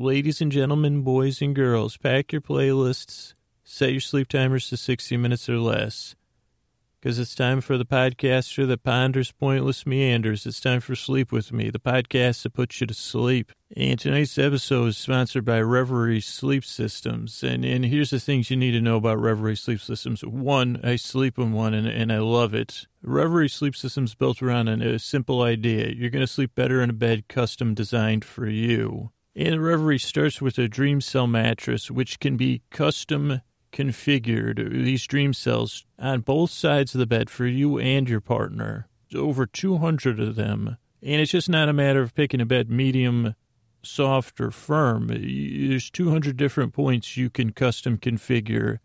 ladies and gentlemen, boys and girls, pack your playlists, set your sleep timers to 60 minutes or less. Because it's time for the podcaster that ponders pointless meanders. It's time for Sleep With Me, the podcast that puts you to sleep. And tonight's episode is sponsored by Reverie Sleep Systems. And, and here's the things you need to know about Reverie Sleep Systems. One, I sleep in one and, and I love it. Reverie Sleep Systems built around a simple idea. You're going to sleep better in a bed custom designed for you. And the Reverie starts with a Dream Cell mattress, which can be custom configured, these dream cells, on both sides of the bed for you and your partner. There's over 200 of them. And it's just not a matter of picking a bed medium, soft, or firm. There's 200 different points you can custom configure,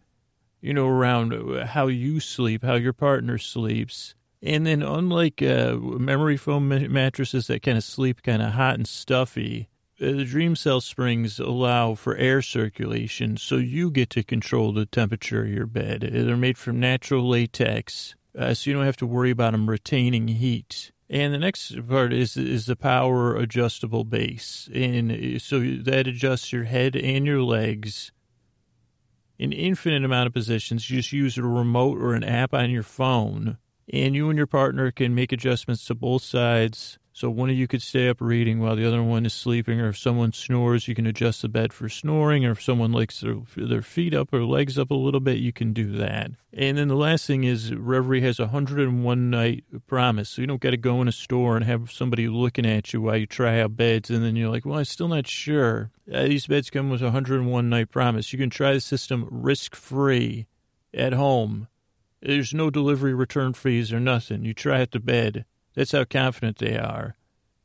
you know, around how you sleep, how your partner sleeps. And then, unlike uh, memory foam mattresses that kind of sleep kind of hot and stuffy, the dream cell springs allow for air circulation, so you get to control the temperature of your bed. Uh, they're made from natural latex, uh, so you don't have to worry about them retaining heat. And the next part is is the power adjustable base, and uh, so that adjusts your head and your legs. in infinite amount of positions. You just use a remote or an app on your phone, and you and your partner can make adjustments to both sides so one of you could stay up reading while the other one is sleeping, or if someone snores, you can adjust the bed for snoring, or if someone likes their, their feet up or legs up a little bit, you can do that. And then the last thing is Reverie has a 101 night promise. So you don't got to go in a store and have somebody looking at you while you try out beds, and then you're like, well, I'm still not sure. Uh, these beds come with a 101 night promise. You can try the system risk free at home. There's no delivery return fees or nothing. You try it to bed that's how confident they are.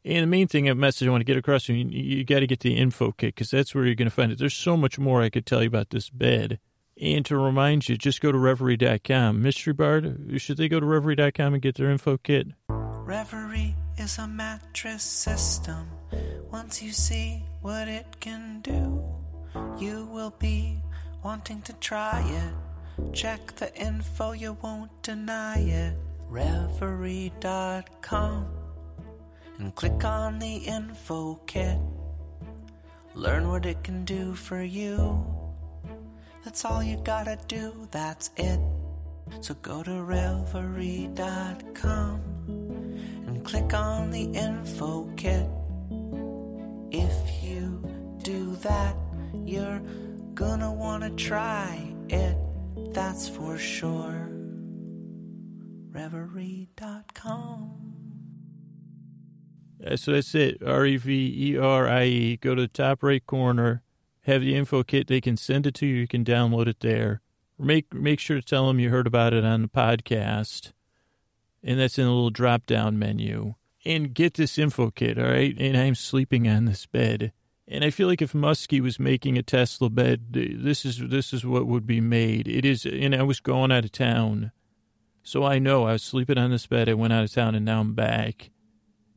And the main thing, a message I want to get across, to you, you got to get the info kit because that's where you're going to find it. There's so much more I could tell you about this bed. And to remind you, just go to reverie.com. Mystery Bard, should they go to reverie.com and get their info kit? Reverie is a mattress system. Once you see what it can do, you will be wanting to try it. Check the info, you won't deny it reverie.com and click on the info kit. Learn what it can do for you. That's all you gotta do, that's it. So go to reverie.com and click on the info kit. If you do that, you're gonna wanna try it, that's for sure reverie.com. Uh, so that's it. R E V E R I E. Go to the top right corner, have the info kit. They can send it to you. You can download it there. Make make sure to tell them you heard about it on the podcast, and that's in a little drop down menu. And get this info kit, all right? And I'm sleeping on this bed. And I feel like if Muskie was making a Tesla bed, this is this is what would be made. It is, and I was going out of town so I know I was sleeping on this bed. I went out of town and now I'm back.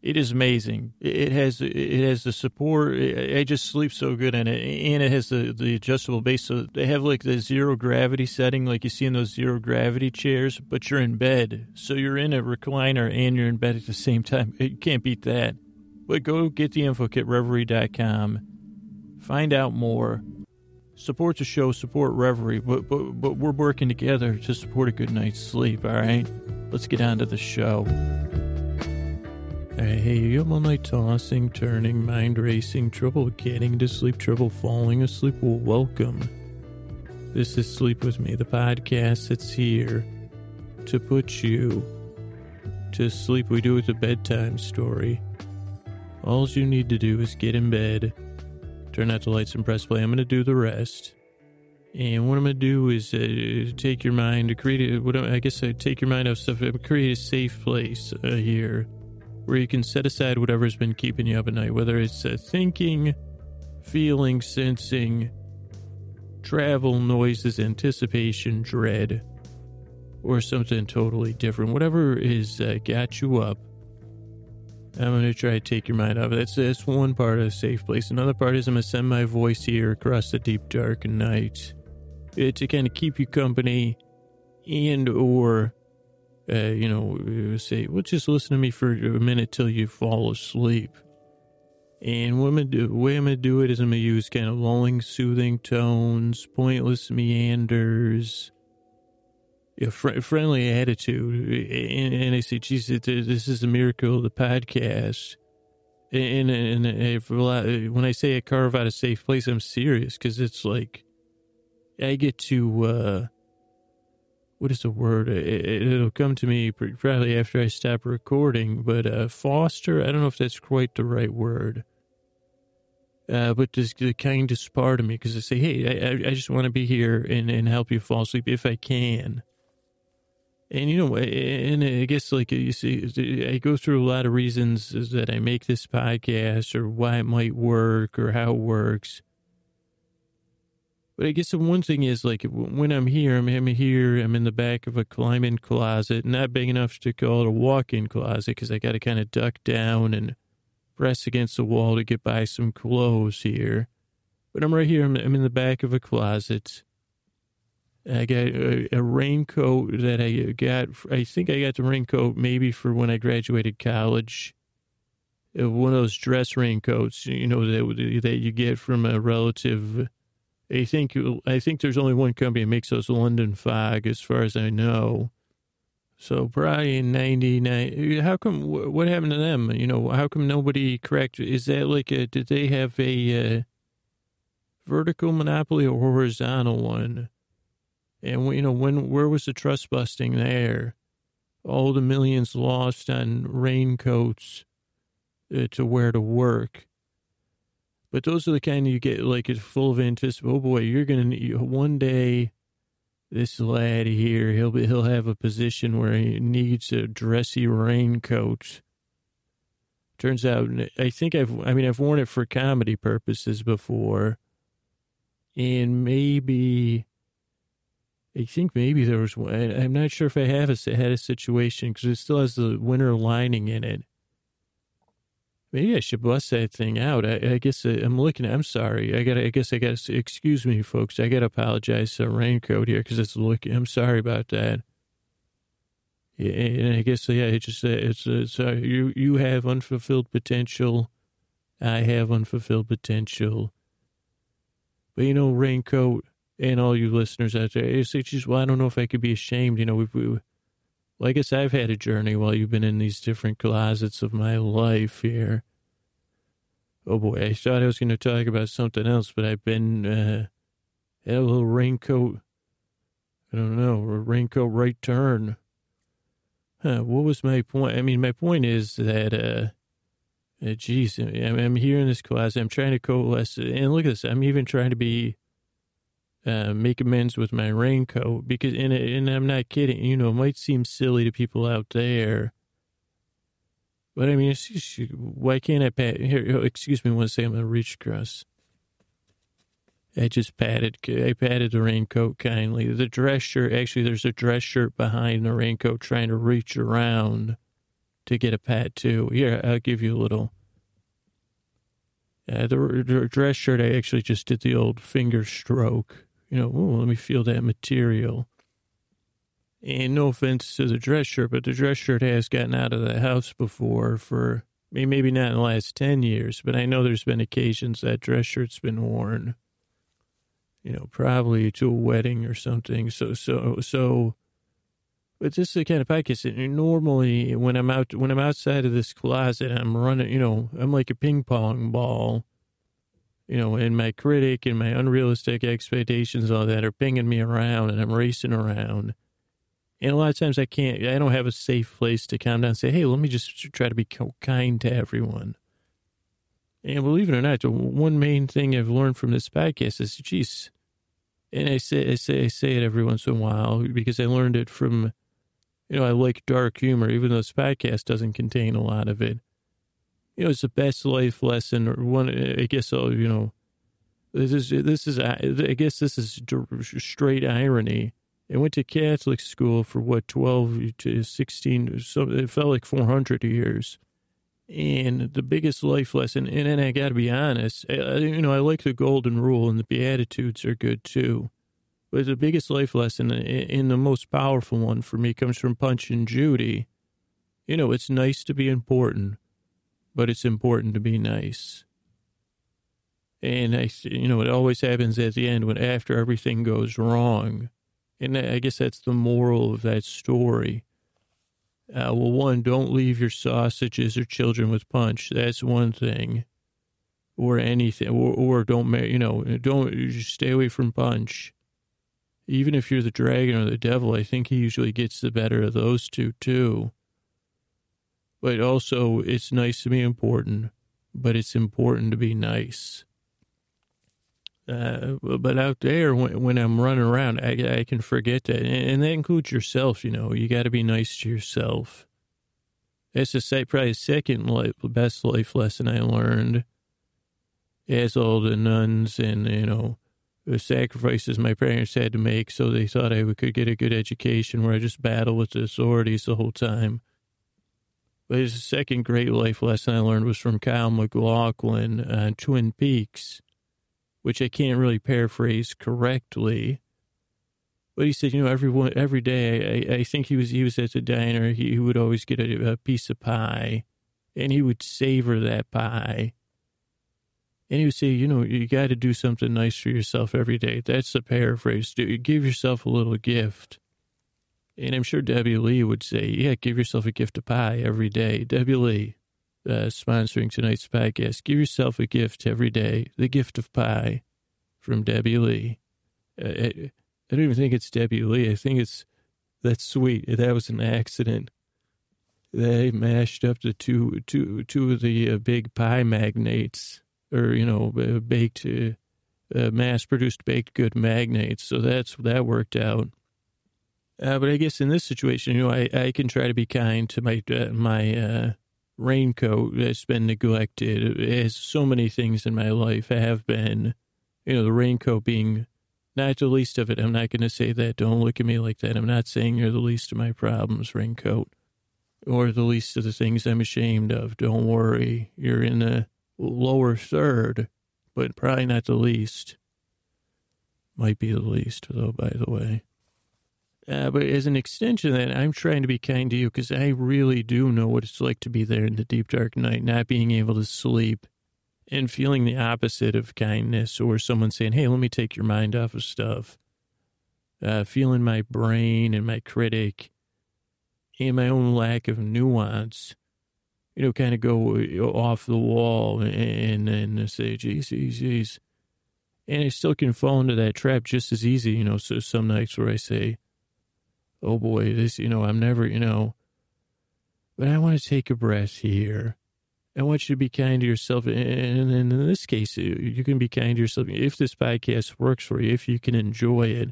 It is amazing. It has it has the support. I just sleep so good in it, and it has the, the adjustable base. So they have like the zero gravity setting, like you see in those zero gravity chairs. But you're in bed, so you're in a recliner and you're in bed at the same time. You can't beat that. But go get the info kit reverie.com. Find out more support the show, support Reverie, but, but, but we're working together to support a good night's sleep, all right? Let's get on to the show. Hey, you have all night tossing, turning, mind racing, trouble getting to sleep, trouble falling asleep? Well, welcome. This is Sleep With Me, the podcast that's here to put you to sleep. We do it a bedtime story. All you need to do is get in bed turn out the lights and press play. I'm going to do the rest. And what I'm going to do is uh, take your mind, to create a, what I guess I take your mind off stuff, create a safe place uh, here where you can set aside whatever's been keeping you up at night, whether it's uh, thinking, feeling, sensing, travel, noises, anticipation, dread, or something totally different. Whatever is uh, got you up I'm going to try to take your mind off it. That's, that's one part of a safe place. Another part is I'm going to send my voice here across the deep, dark night uh, to kind of keep you company and or, uh, you know, uh, say, well, just listen to me for a minute till you fall asleep. And what I'm gonna do, the way I'm going to do it is I'm going to use kind of lulling, soothing tones, pointless meanders, a fr- friendly attitude. And, and I say, geez, this is a miracle of the podcast. And, and, and when I say I carve out a safe place, I'm serious because it's like I get to, uh, what is the word? It, will come to me probably after I stop recording, but uh, foster, I don't know if that's quite the right word. Uh, but just the kindest part of me because I say, hey, I, I just want to be here and, and help you fall asleep if I can. And you know, and I guess like you see, I go through a lot of reasons that I make this podcast or why it might work or how it works. But I guess the one thing is like when I'm here, I'm, I'm here, I'm in the back of a climb-in closet, not big enough to call it a walk-in closet because I got to kind of duck down and press against the wall to get by some clothes here. But I'm right here. I'm, I'm in the back of a closet. I got a, a, raincoat that I got. I think I got the raincoat maybe for when I graduated college. Uh, one of those dress raincoats, you know, that that you get from a relative. I think I think there's only one company that makes those London Fog, as far as I know. So probably in '99. How come? What happened to them? You know, how come nobody correct? Is that like a? Did they have a uh, vertical monopoly or horizontal one? And, you know, when, where was the trust busting there? All the millions lost on raincoats uh, to wear to work. But those are the kind you get like it's full of anticipation. Oh boy, you're going to one day. This lad here, he'll be, he'll have a position where he needs a dressy raincoat. Turns out, I think I've, I mean, I've worn it for comedy purposes before, and maybe I think maybe there was one. I'm not sure if I have a, had a situation because it still has the winter lining in it. Maybe I should bust that thing out. I, I guess uh, I, am looking. I'm sorry. I got. I guess I got. to Excuse me, folks. I got to apologize to Raincoat here because it's looking. I'm sorry about that. Yeah, and I guess yeah. It just uh, it's it's uh, you you have unfulfilled potential. I have unfulfilled potential. But you know, Raincoat and all you listeners out there, it's just, well, I don't know if I could be ashamed. You know, we, we, well, I guess I've had a journey while you've been in these different closets of my life here. Oh boy, I thought I was going to talk about something else, but I've been, uh, had a little raincoat. I don't know, a raincoat right turn. Huh, what was my point? I mean, my point is that, uh, uh geez, I'm, I'm here in this closet. I'm trying to coalesce. And look at this. I'm even trying to be uh, make amends with my raincoat because, and, and I'm not kidding, you know, it might seem silly to people out there, but I mean, why can't I pat, here, excuse me one second, I'm to reach across. I just patted, I patted the raincoat kindly. The dress shirt, actually, there's a dress shirt behind the raincoat trying to reach around to get a pat too. Here, I'll give you a little. Uh, the, the dress shirt, I actually just did the old finger stroke you know, ooh, let me feel that material. And no offense to the dress shirt, but the dress shirt has gotten out of the house before for maybe not in the last 10 years, but I know there's been occasions that dress shirt's been worn, you know, probably to a wedding or something. So, so, so, but this is the kind of podcast that normally when I'm out, when I'm outside of this closet, I'm running, you know, I'm like a ping pong ball you know, and my critic and my unrealistic expectations, all that are pinging me around and I'm racing around. And a lot of times I can't, I don't have a safe place to calm down and say, hey, let me just try to be kind to everyone. And believe it or not, the one main thing I've learned from this podcast is, geez, and I say, I say, I say it every once in a while because I learned it from, you know, I like dark humor, even though this podcast doesn't contain a lot of it you know, it's the best life lesson or one, I guess, you know, this is, this is, I guess this is straight irony. I went to Catholic school for what, 12 to 16, so it felt like 400 years. And the biggest life lesson, and then I got to be honest, I, you know, I like the golden rule and the Beatitudes are good too. But the biggest life lesson and the most powerful one for me comes from Punch and Judy. You know, it's nice to be important but it's important to be nice. And I, you know, it always happens at the end when after everything goes wrong. And I guess that's the moral of that story. Uh, well, one, don't leave your sausages or children with punch. That's one thing. Or anything. Or, or don't, you know, don't stay away from punch. Even if you're the dragon or the devil, I think he usually gets the better of those two, too. But also, it's nice to be important, but it's important to be nice. Uh, but out there, when, when I'm running around, I, I can forget that. And, and that includes yourself, you know. You got to be nice to yourself. That's the probably the second life, best life lesson I learned as all the nuns and, you know, the sacrifices my parents had to make so they thought I could get a good education where I just battled with the authorities the whole time. The second great life lesson I learned was from Kyle MacLachlan on uh, Twin Peaks which I can't really paraphrase correctly. But he said, you know, everyone every day, I, I think he was he was at the diner. He, he would always get a, a, piece of pie, and he would savor that pie. And he would say, you know, you got to do something nice for yourself every day. That's the paraphrase. Do, give yourself a little gift. And I'm sure Debbie Lee would say, yeah, give yourself a gift of pie every day. Debbie Lee, uh, sponsoring tonight's podcast. Give yourself a gift every day, the gift of pie from Debbie Lee. Uh, I, I don't even think it's Debbie Lee. I think it's that's sweet. That was an accident. They mashed up the two, two, two of the uh, big pie magnates, or you know, baked, uh, uh, mass-produced baked good magnates. So that's that worked out. Uh, but I guess in this situation, you know, I, I can try to be kind to my my raincoat has been neglected, as so many things in my life have been. You know, the raincoat being not the least of it. I'm not going to say that. Don't look at me like that. I'm not saying you're the least of my problems, raincoat, or the least of the things I'm ashamed of. Don't worry. You're in the lower third, but probably not the least. Might be the least, though, by the way. Uh, but as an extension of that, I'm trying to be kind to you because I really do know what it's like to be there in the deep dark night, not being able to sleep and feeling the opposite of kindness or someone saying, Hey, let me take your mind off of stuff. Uh, feeling my brain and my critic and my own lack of nuance, you know, kind of go off the wall and, and say, geez, geez, geez. And I still can fall into that trap just as easy, you know. So some nights where I say, oh boy, this, you know, I'm never, you know, but I want to take a breath here. I want you to be kind to yourself. And in this case, you can be kind to yourself. If this podcast works for you, if you can enjoy it,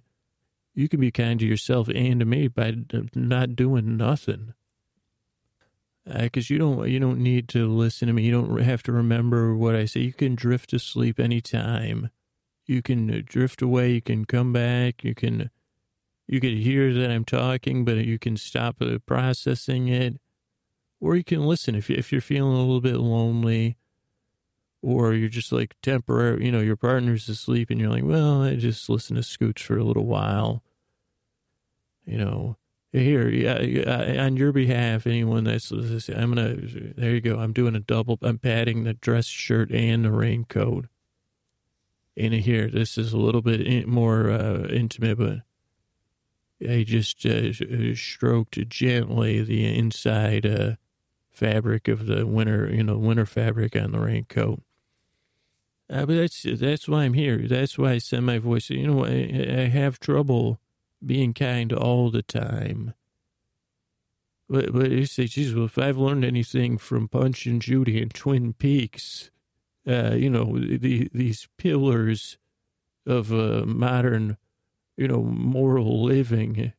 you can be kind to yourself and to me by not doing nothing. Because uh, you don't, you don't need to listen to me. You don't have to remember what I say. You can drift to sleep anytime. You can drift away. You can come back. You can you could hear that I'm talking, but you can stop processing it. Or you can listen if, if you're feeling a little bit lonely or you're just like temporary, you know, your partner's asleep and you're like, well, I just listen to Scooch for a little while. You know, here, yeah, on your behalf, anyone that's, I'm going to, there you go. I'm doing a double, I'm padding the dress shirt and the raincoat. And here, this is a little bit more uh, intimate, but I just uh, stroked gently the inside uh, fabric of the winter, you know, winter fabric on the raincoat. Uh, but that's that's why I'm here. That's why I send my voice. You know, I, I have trouble being kind all the time. But but you say, Jesus, well, if I've learned anything from Punch and Judy and Twin Peaks, uh, you know, the, these pillars of uh, modern you know, moral living.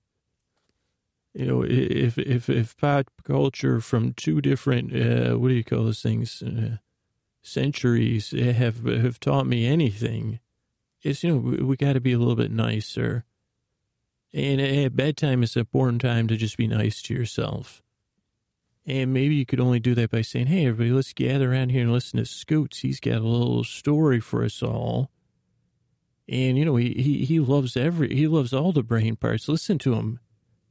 You know, if if if pop culture from two different uh, what do you call those things uh, centuries have have taught me anything, it's you know we, got to be a little bit nicer. And at bedtime is an important time to just be nice to yourself. And maybe you could only do that by saying, hey, everybody, let's gather around here and listen to Scoots. He's got a little story for us all. And, you know, he, he, he loves every, he loves all the brain parts. Listen to him.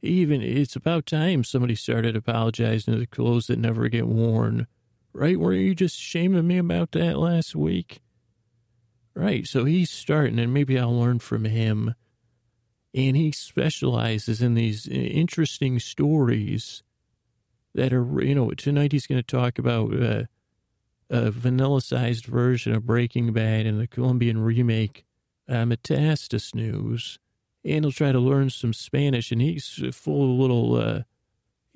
Even, it's about time somebody started apologizing to the clothes that never get worn. Right? Weren't you just shaming me about that last week? Right. So he's starting, and maybe I'll learn from him. And he specializes in these interesting stories that are, you know, tonight he's going to talk about uh, a vanilla sized version of Breaking Bad and the Colombian remake, Metastasnooze. And he'll try to learn some Spanish, and he's full of little, uh,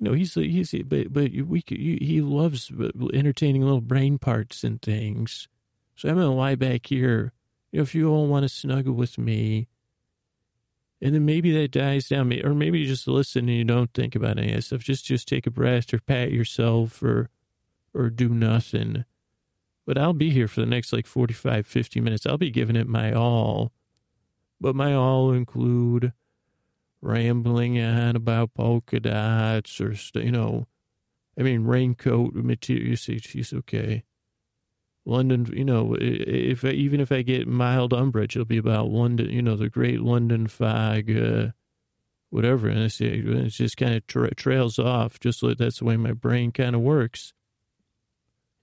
you know, he's, he's, but, but we, he loves entertaining little brain parts and things. So I'm to lie back here. If you all want to snuggle with me, and then maybe that dies down, or maybe you just listen and you don't think about any of that stuff. Just, just take a breath or pat yourself or, or do nothing. But I'll be here for the next like 45, 50 minutes. I'll be giving it my all. But my all include rambling on about polka dots or, you know, I mean, raincoat material. You see, she's okay. London, you know, if I, even if I get mild umbrage, it'll be about London, you know, the great London fog, uh, whatever. And it's, it just kind of tra- trails off, just like that's the way my brain kind of works.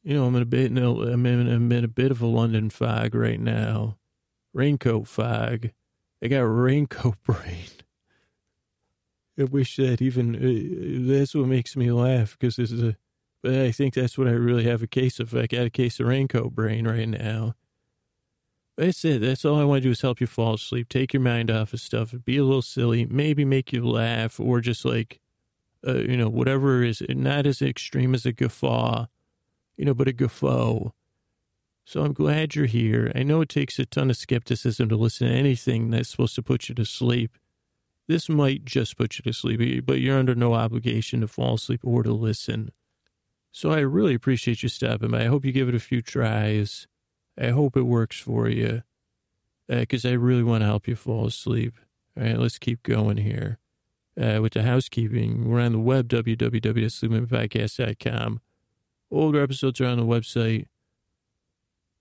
You know, I'm in a bit, I'm in, I'm in a bit of a London fog right now, raincoat fog. I got raincoat brain. I wish that even uh, that's what makes me laugh because this is a but I think that's what I really have a case of. I got a case of raincoat brain right now. That's it. That's all I want to do is help you fall asleep. Take your mind off of stuff. Be a little silly. Maybe make you laugh or just like, uh, you know, whatever is not as extreme as a guffaw, you know, but a guffaw. So I'm glad you're here. I know it takes a ton of skepticism to listen to anything that's supposed to put you to sleep. This might just put you to sleep, but you're under no obligation to fall asleep or to listen. So I really appreciate you stopping by. I hope you give it a few tries. I hope it works for you because uh, I really want to help you fall asleep. All right, let's keep going here. Uh, with the housekeeping, we're on the web, www.sleepingpodcast.com. Older episodes are on the website.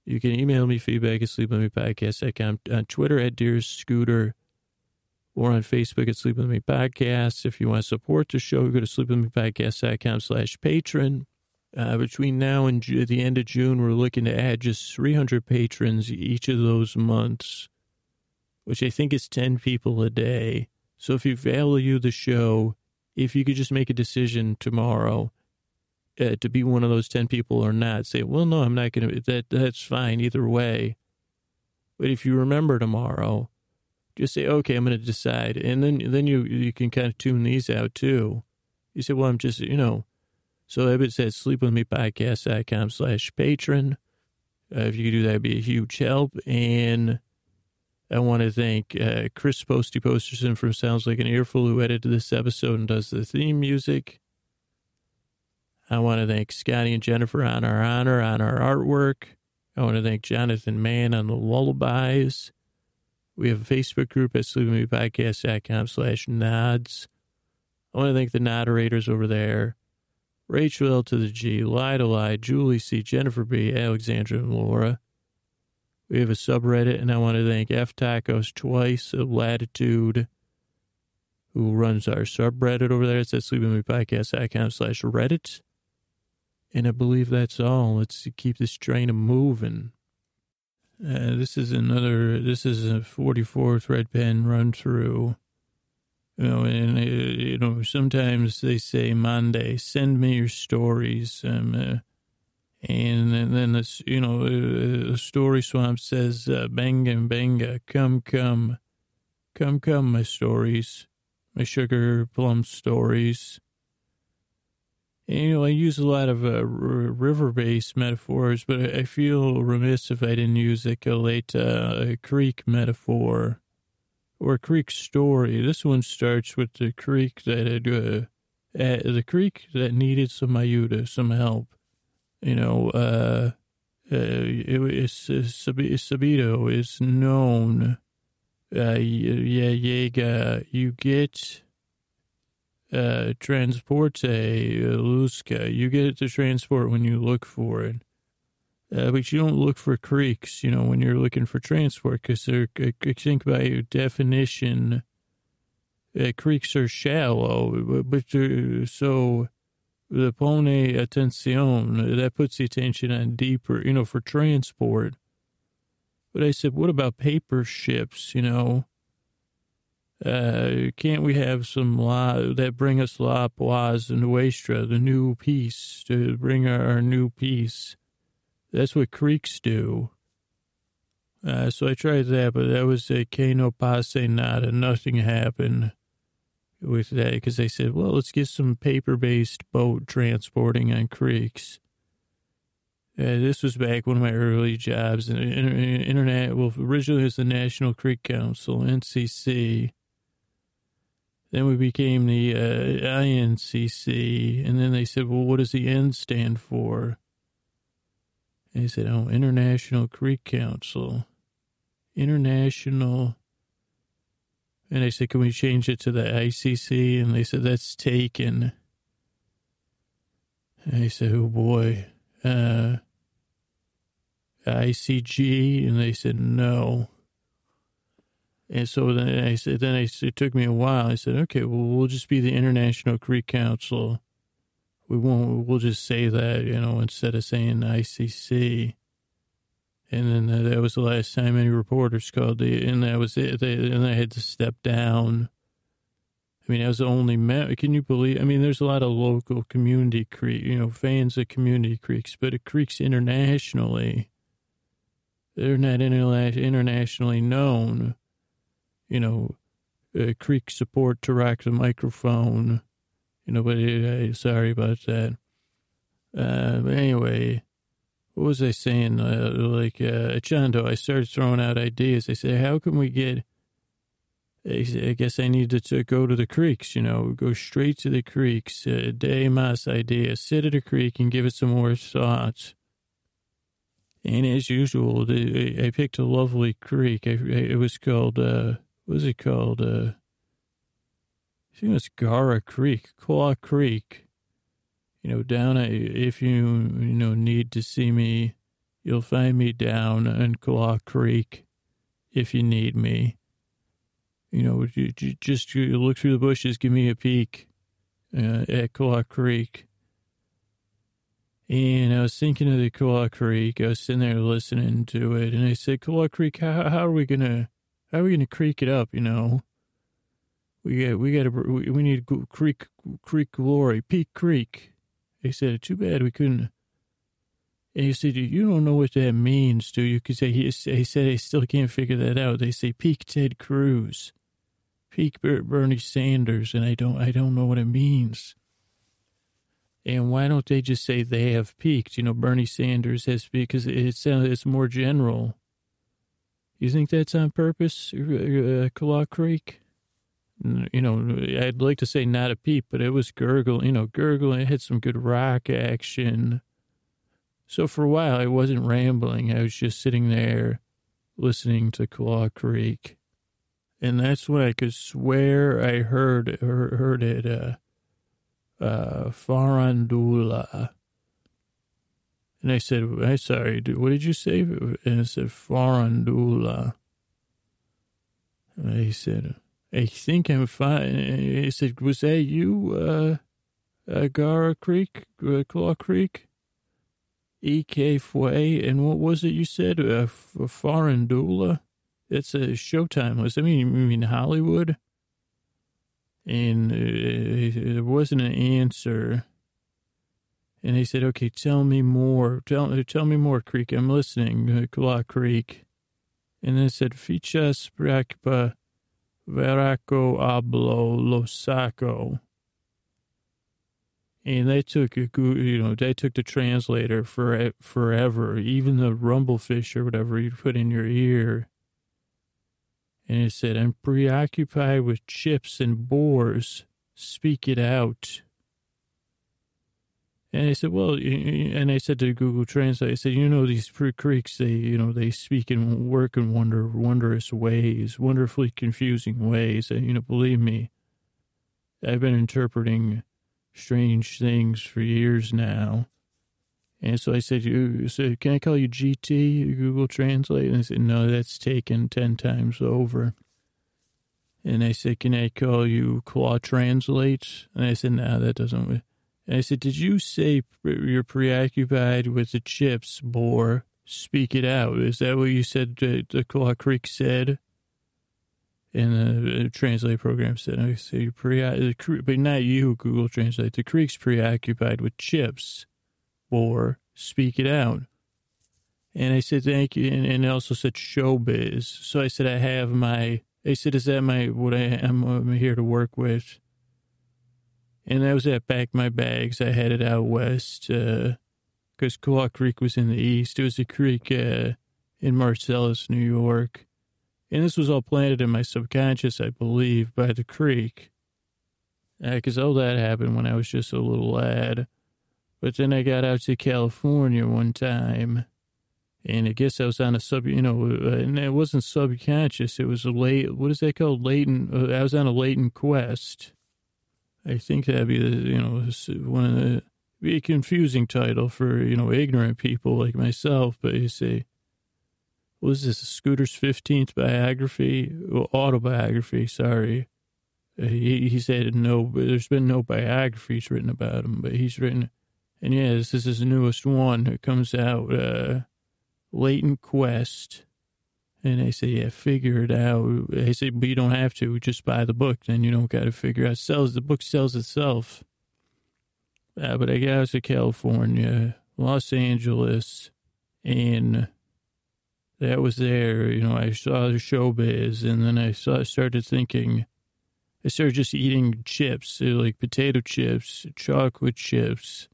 You can email me feedback at sleepwithmepodcast.com, on Twitter at Dearest Scooter, or on Facebook at Sleep With Me Podcast. If you want to support the show, go to sleepwithmepodcast.com slash patreon. Uh, between now and Ju- the end of June, we're looking to add just 300 patrons each of those months, which I think is 10 people a day. So if you value the show, if you could just make a decision tomorrow uh, to be one of those 10 people or not, say, well, no, I'm not going to, that, that's fine either way. But if you remember tomorrow, just say, okay, I'm going to decide. And then, then you, you can kind of tune these out too. You say, well, I'm just, you know, so it says sleepwithmepodcast.com slash patreon. Uh, if you could do that, would be a huge help. And I want to thank uh, Chris Posty Posterson from Sounds Like an Earful, who edited this episode and does the theme music. I want to thank Scotty and Jennifer on our honor, on our artwork. I want to thank Jonathan Mann on the lullabies. We have a Facebook group at sleepwithmepodcast.com slash nods. I want to thank the moderators over there. Rachel to the G, Lida Lie, Julie C, Jennifer B, Alexandra, and Laura. We have a subreddit, and I want to thank F Tacos twice of Latitude, who runs our subreddit over there. It's at sleepingmepodcast.com slash Reddit. And I believe that's all. Let's keep this train of moving. Uh, this is another, this is a 44th Red Pen run through. You know, and, uh, you know, sometimes they say Monday, send me your stories. Um, uh, and, and then, this, you know, uh, story swamp says, uh, banga, banga, come, come, come, come, my stories, my sugar plum stories. You know, I use a lot of uh, river-based metaphors, but I feel remiss if I didn't use a Caleta, a creek metaphor or creek story. This one starts with the creek that had, uh, uh, the creek that needed some ayuda, some help. You know, uh, uh, it, it's, uh, Sabito is known. Uh, yeah, yeah, you get uh, transporte, uh, Luska. You get to transport when you look for it. Uh, but you don't look for creeks, you know, when you're looking for transport, because they're, I think by definition, uh, creeks are shallow, but, but so the pone attention, that puts the attention on deeper, you know, for transport. But I said, what about paper ships, you know? Uh, can't we have some that bring us la paz and nuestra, the new peace, to bring our, our new peace? That's what creeks do. Uh, so I tried that, but that was a que no pase nada. Nothing happened with that because they said, well, let's get some paper based boat transporting on creeks. Uh, this was back one of my early jobs. Internet, well, originally it was the National Creek Council, NCC. Then we became the uh, INCC. And then they said, well, what does the N stand for? And they said, oh, International Creek Council. International. And I said, can we change it to the ICC? And they said, that's taken. And I said, oh boy, uh, ICG? And they said, no. And so then I said, then I, it took me a while. I said, okay, well, we'll just be the International Creek Council. We won't, we'll just say that, you know, instead of saying ICC. And then that was the last time any reporters called the, and that was it. They, and I had to step down. I mean, I was the only man. Can you believe? I mean, there's a lot of local community creek, you know, fans of community creeks, but it creeks internationally. They're not internationally known. You know, uh, creek support to rock the microphone. You know, but uh, sorry about that. Uh, but anyway, what was I saying? Uh, like, uh, Chando, I started throwing out ideas. I said, how can we get, I guess I needed to go to the creeks, you know, go straight to the creeks. Uh, de mas idea, sit at a creek and give it some more thought. And as usual, I picked a lovely creek. It was called, uh, what was it called? Uh, I think it's Gara Creek, Claw Creek you know, down, at, if you, you know, need to see me, you'll find me down in Claw Creek if you need me. You know, you, just look through the bushes, give me a peek uh, at Claw Creek. And I was thinking of the Claw Creek. I was sitting there listening to it, and I said, "Claw Creek, how, how are we gonna, how are we gonna creak it up? You know, we got, we got to, we, we need creek, creek glory, Peak Creek." He said, too bad we couldn't. And he said, you don't know what that means, do you? Because he, he said, he still can't figure that out. They say peak Ted Cruz, peak Bernie Sanders, and I don't, I don't know what it means. And why don't they just say they have peaked? You know, Bernie Sanders has because it's it's more general. You think that's on purpose, uh, Claw Creek? you know, I'd like to say not a peep, but it was gurgle, you know, gurgling. It had some good rock action. So for a while, I wasn't rambling. I was just sitting there listening to Claw Creek. And that's when I could swear I heard heard it, uh, uh, Farandula. And I said, I'm sorry, what did you say? And I said, Farandula. And he said, I think I'm fine. I said, was that you, uh, uh Gara Creek, uh, Claw Creek? E.K. Fway, and what was it you said? Uh, Farandula? It's a Showtime. Was I mean, you mean Hollywood? And uh, there wasn't an answer. And he said, okay, tell me more. Tell, tell me more, Creek. I'm listening, uh, Claw Creek. And then it said, Fichas Brakpa Veraco hablo Losaco. And they took you know, they took the translator for forever, even the rumblefish or whatever you put in your ear. And it said, I'm preoccupied with chips and boars. Speak it out. And I said, well, and I said to Google Translate, I said, you know, these creeks, they, you know, they speak and work in wonder, wondrous ways, wonderfully confusing ways. And, you know, believe me, I've been interpreting strange things for years now. And so I said, you said, can I call you GT, Google Translate? And I said, no, that's taken 10 times over. And I said, can I call you Claw Translate? And I said, no, that doesn't. And I said, Did you say you're preoccupied with the chips, Boar? speak it out. Is that what you said uh, the Claw Creek said? And the translate program said, I say, you're pre- the, but not you, Google Translate. The Creek's preoccupied with chips or speak it out. And I said, thank you. And, and also said showbiz. So I said, I have my, they said, is that my, what I am I'm here to work with? And that was that. Packed my bags. I headed out west because uh, Claw Creek was in the east. It was a creek uh, in Marcellus, New York. And this was all planted in my subconscious, I believe, by the creek. Because uh, all that happened when I was just a little lad. But then I got out to California one time. And I guess I was on a sub, you know, uh, and it wasn't subconscious. It was a late, what is that called? Latent, uh, I was on a latent quest I think that'd be you know, one of the, be a confusing title for, you know, ignorant people like myself, but you say, was this Scooter's 15th biography? Well, autobiography, sorry. Uh, he, said no, there's been no biographies written about him, but he's written, and yes, this is his newest one. It comes out, uh, Latent Quest. And I say, yeah, figure it out. I say, but you don't have to. Just buy the book. Then you don't got to figure out. Sells the book sells itself. Uh, but I got out to California, Los Angeles, and that was there. You know, I saw the showbiz, and then I saw, started thinking. I started just eating chips, like potato chips, chocolate chips,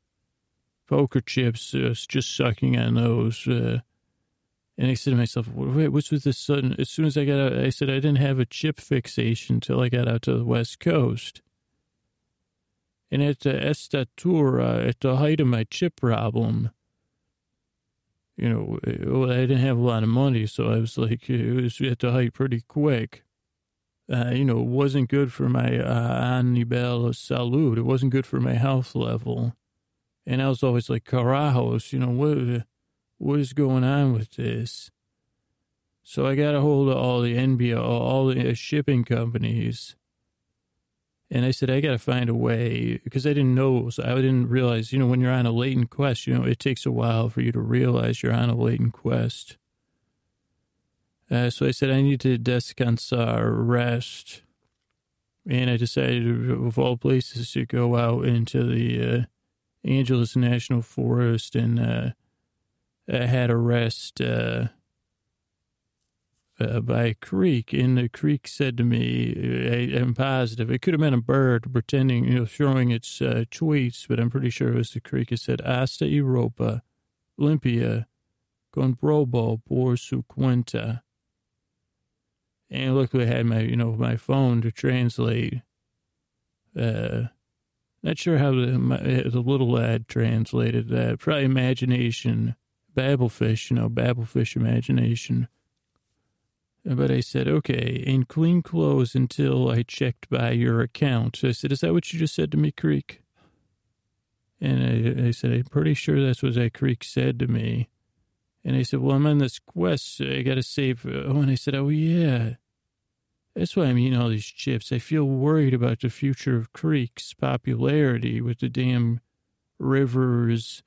poker chips, uh, just sucking on those. Uh, and I said to myself, wait, what's with this sudden? As soon as I got out, I said I didn't have a chip fixation until I got out to the West Coast. And at the estatura, at the height of my chip problem, you know, well, I didn't have a lot of money, so I was like, it was at the height pretty quick. Uh, you know, it wasn't good for my uh, Anibel salud. It wasn't good for my health level. And I was always like, carajos, you know, what what is going on with this? So I got a hold of all the NBO, all the uh, shipping companies. And I said, I got to find a way because I didn't know. So I didn't realize, you know, when you're on a latent quest, you know, it takes a while for you to realize you're on a latent quest. Uh, so I said, I need to descansar, rest. And I decided, of all places, to go out into the uh, Angeles National Forest and uh, had a rest uh, uh, by a creek, and the creek said to me, I, am positive, it could have been a bird pretending, you know, throwing its uh, tweets, but I'm pretty sure it was the creek. It said, Asta Europa, limpia, con probo por su cuenta. And luckily I had my, you know, my phone to translate. Uh, not sure how the, my, the little lad translated that. Probably imagination Babelfish, you know, Babelfish imagination. Uh, but I said, okay, in clean clothes until I checked by your account. I said, is that what you just said to me, Creek? And I, I said, I'm pretty sure that's what that Creek said to me. And I said, well, I'm on this quest. So I got to save. Uh, oh, and I said, oh, yeah. That's why I'm eating all these chips. I feel worried about the future of Creek's popularity with the damn rivers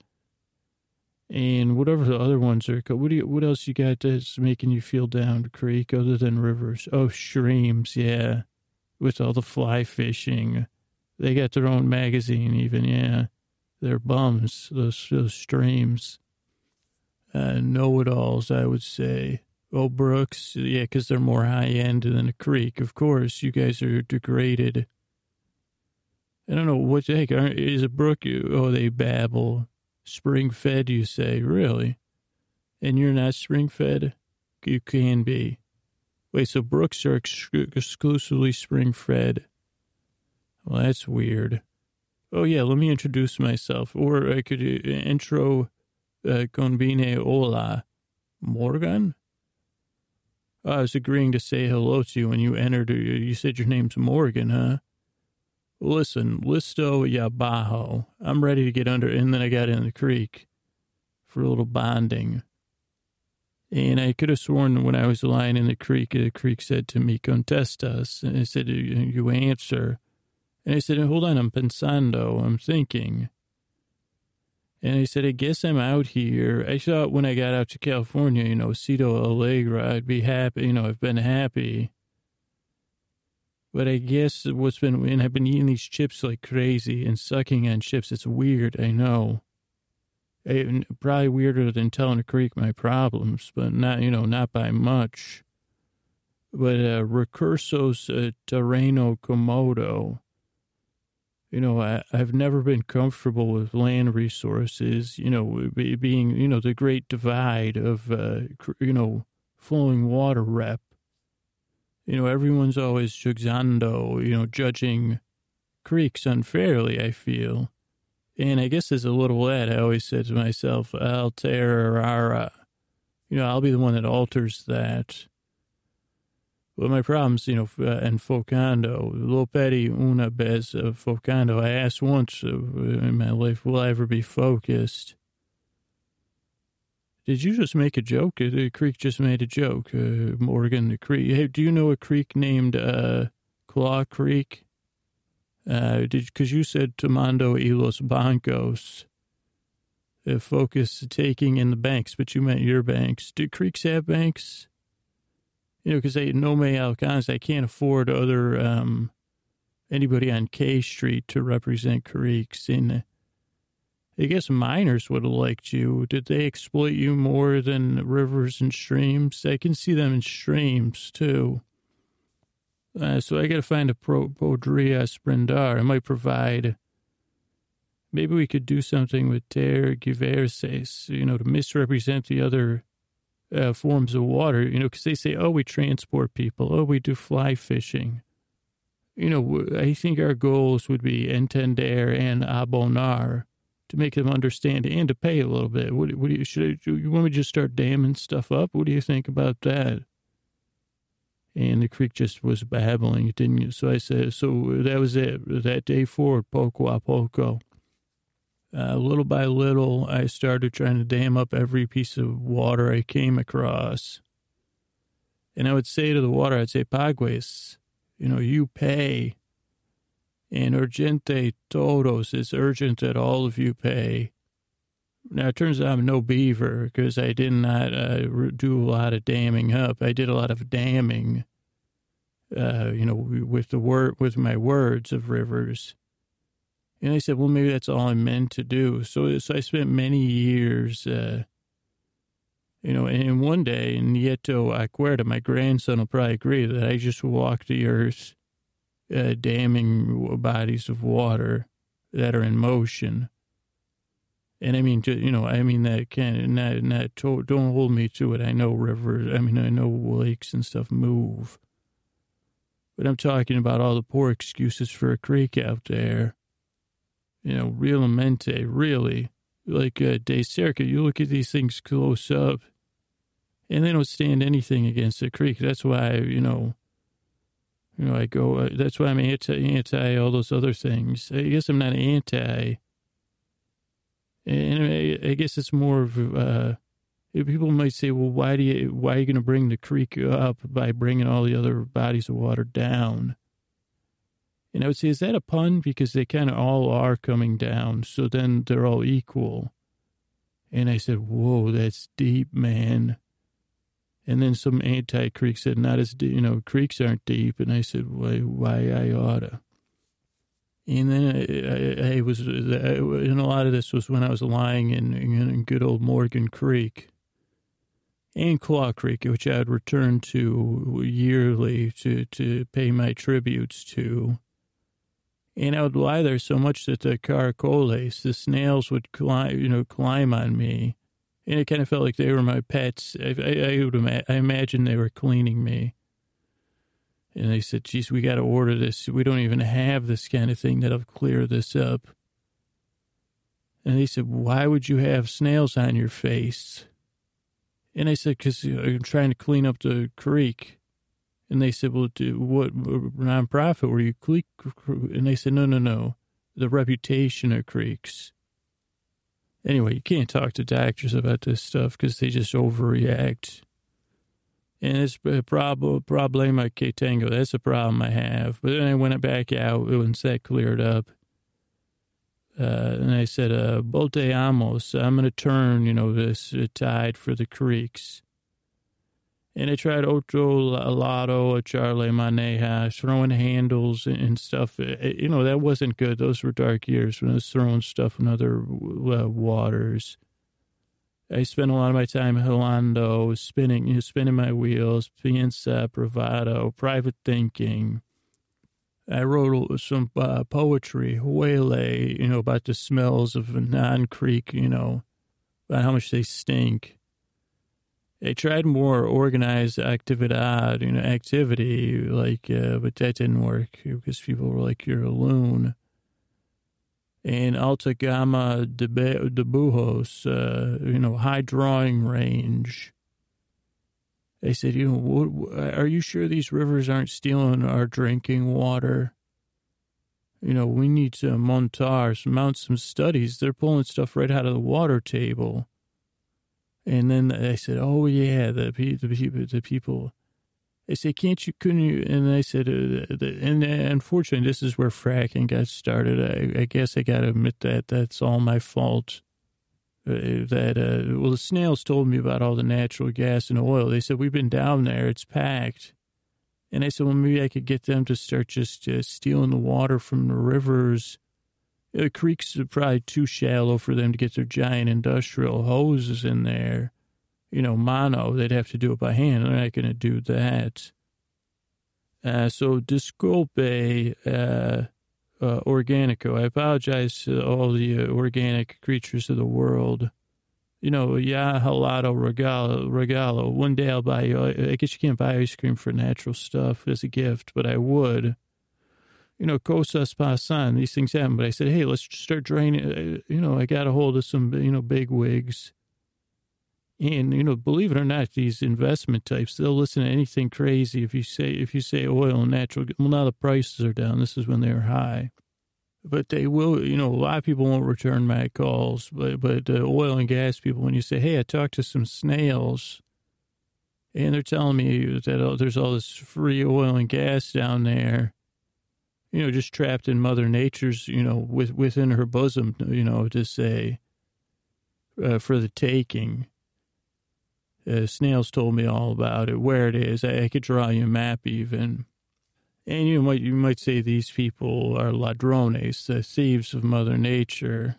and whatever the other ones are. What do you? What else you got that's making you feel down, Creek, other than rivers? Oh, streams, yeah, with all the fly fishing. They got their own magazine, even, yeah. They're bums, those those streams. Uh, know-it-alls, I would say. Oh, Brooks, yeah, because they're more high-end than a creek. Of course, you guys are degraded. I don't know what the heck. Is a brook? Oh, they babble. Spring fed, you say? Really? And you're not spring fed? You can be. Wait, so brooks are ex- exclusively spring fed? Well, that's weird. Oh, yeah, let me introduce myself. Or I could uh, intro uh, conbine hola. Morgan? I was agreeing to say hello to you when you entered. Uh, you said your name's Morgan, huh? Listen, listo ya bajo. I'm ready to get under. And then I got in the creek for a little bonding. And I could have sworn when I was lying in the creek, the creek said to me, contestas. And I said, you answer. And I said, hold on, I'm pensando, I'm thinking. And I said, I guess I'm out here. I thought when I got out to California, you know, Cito Alegre, I'd be happy. You know, I've been happy. But I guess what's been, and I've been eating these chips like crazy and sucking on chips. It's weird, I know. Probably weirder than telling a creek my problems, but not, you know, not by much. But uh, recursos uh, terreno commodo you know, I, have never been comfortable with land resources, you know, being, you know, the great divide of, uh, you know, flowing water rep. You know, everyone's always judgando, you know, judging creeks unfairly, I feel. And I guess as a little lad, I always said to myself, alterara, you know, I'll be the one that alters that. Well, my problems, you know, uh, and focando, lo petty una vez focando. I asked once uh, in my life, will I ever be focused? Did you just make a joke? The creek just made a joke. Uh, Morgan, the creek. Hey, do you know a creek named uh, Claw Creek? Uh, did because you said Tomando y los Bancos. Uh, focus taking in the banks, but you meant your banks. Do creeks have banks? you know, because they no me alcans, I can't afford other um, anybody on K Street to represent creeks. And I guess miners would have liked you. Did they exploit you more than rivers and streams? I can see them in streams too. Uh, so I got to find a pro podria sprendar. I might provide. Maybe we could do something with Ter Giverses, you know, to misrepresent the other uh, forms of water, you know, because they say, oh, we transport people, oh, we do fly fishing. You know, I think our goals would be entender and abonar to make them understand and to pay a little bit. What, what do you, should I, you want me to just start damming stuff up? What do you think about that? And the creek just was babbling, it didn't. You. So I said, so that was it. That day forward, poco a poco. Uh, little by little, I started trying to dam up every piece of water I came across. And I would say to the water, I'd say, Pagues, you know, you pay. And urgente todos, it's urgent that all of you pay. Now, it turns out I'm no beaver because I did not uh, do a lot of damming up. I did a lot of damming, uh, you know, with the word, with my words of rivers. And I said, well, maybe that's all I'm meant to do. So, so I spent many years, uh, you know, and one day Nieto Acuerda, my grandson will probably agree that I just walked the earth, uh, damming bodies of water that are in motion. And I mean, you know, I mean that can not not to, don't hold me to it. I know rivers. I mean, I know lakes and stuff move, but I'm talking about all the poor excuses for a creek out there you know, realmente, really. Like uh, De Cerca, you look at these things close up, and they don't stand anything against the creek. That's why, you know, you know, I go, uh, that's why I'm anti, anti all those other things. I guess I'm not anti. And I, I guess it's more of, uh, people might say, well, why do you, why are you going to bring the creek up by bringing all the other bodies of water down? And I would say, is that a pun? Because they kind of all are coming down. So then they're all equal. And I said, whoa, that's deep, man. And then some anti creek said, not as deep, you know, creeks aren't deep. And I said, why, why I oughta. And then I, I, I was, and a lot of this was when I was lying in, in good old Morgan Creek and Claw Creek, which I'd return to yearly to, to pay my tributes to. And I would lie there so much that the caracoles, the snails, would climb, you know, climb on me. And it kind of felt like they were my pets. I, I, I would ima- I imagine they were cleaning me. And they said, geez, we got to order this. We don't even have this kind of thing that'll clear this up. And they said, why would you have snails on your face? And I said, because uh, I'm trying to clean up the creek. And they said, well, do, what nonprofit were you? And they said, no, no, no. The reputation of creeks. Anyway, you can't talk to doctors about this stuff because they just overreact. And it's a problem, problema que. That's a problem I have. But then I went back out once that cleared up. uh, and I said, uh, volteamos, I'm going to turn, you know, this uh, tide for the creeks. And I tried otro lado, Charlie Maneja, throwing handles and stuff. You know, that wasn't good. Those were dark years when I was throwing stuff in other uh, waters. I spent a lot of my time hilando, spinning, you know, spinning my wheels, piensa, bravado, private thinking. I wrote some uh, poetry, huele, you know, about the smells of non creek, you know, about how much they stink. I tried more organized activity, you know, activity, like, uh, but that didn't work because people were like, you're a loon. And Alta Gamma de, de Bujos, uh, you know, high drawing range. They said, you know, what, are you sure these rivers aren't stealing our drinking water? You know, we need to montar, mount some studies. They're pulling stuff right out of the water table. And then I said, "Oh yeah, the the people, the people." They said, "Can't you? Couldn't you?" And I said, uh, the, "And uh, unfortunately, this is where fracking got started. I, I guess I got to admit that that's all my fault." Uh, that uh, well, the snails told me about all the natural gas and oil. They said we've been down there; it's packed. And I said, well, maybe I could get them to start just uh, stealing the water from the rivers the creeks are probably too shallow for them to get their giant industrial hoses in there. You know, mono, they'd have to do it by hand. They're not going to do that. Uh, so, disculpe, uh, uh, organico. I apologize to all the uh, organic creatures of the world. You know, yeah, halado regalo, regalo. One day I'll buy you, I guess you can't buy ice cream for natural stuff as a gift, but I would you know, cosas pasan, these things happen. But I said, hey, let's start draining. Uh, you know, I got a hold of some, you know, big wigs. And, you know, believe it or not, these investment types, they'll listen to anything crazy. If you say, if you say oil and natural, well, now the prices are down. This is when they're high. But they will, you know, a lot of people won't return my calls. But, but uh, oil and gas people, when you say, hey, I talked to some snails and they're telling me that oh, there's all this free oil and gas down there you know, just trapped in Mother Nature's, you know, with, within her bosom, you know, to say, uh, for the taking. Uh, Snails told me all about it, where it is. I, I, could draw you a map even. And you might you might say these people are ladrones, the thieves of Mother Nature.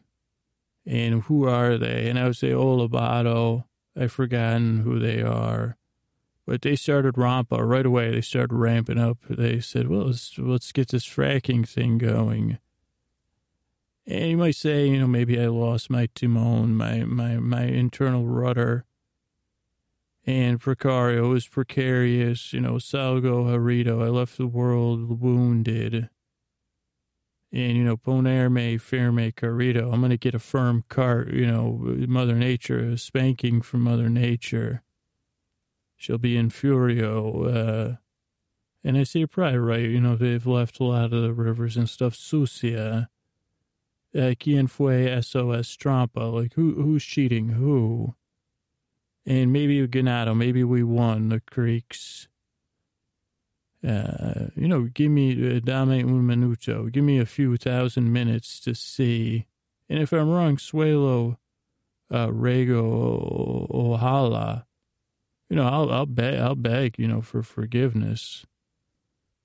And who are they? And I would say, oh, I've forgotten who they are. But they started rampa right away. They started ramping up. They said, well, let's, let's get this fracking thing going. And you might say, you know, maybe I lost my timon, my, my, my internal rudder. And Precario was precarious, you know, Salgo Harito. I left the world wounded. And, you know, Ponerme, Firme, Carito. I'm going to get a firm cart, you know, Mother Nature, a spanking from Mother Nature. She'll be in Furio. Uh, and I see you're probably right. You know, they've left a lot of the rivers and stuff. Sucia. Uh, fue SOS Trampa? Like, who who's cheating who? And maybe Ganado, maybe we won the creeks. Uh, you know, give me uh, dame un minuto. Give me a few thousand minutes to see. And if I'm wrong, Suelo uh, Rego Ohala you know, I'll, I'll beg, I'll beg, you know, for forgiveness.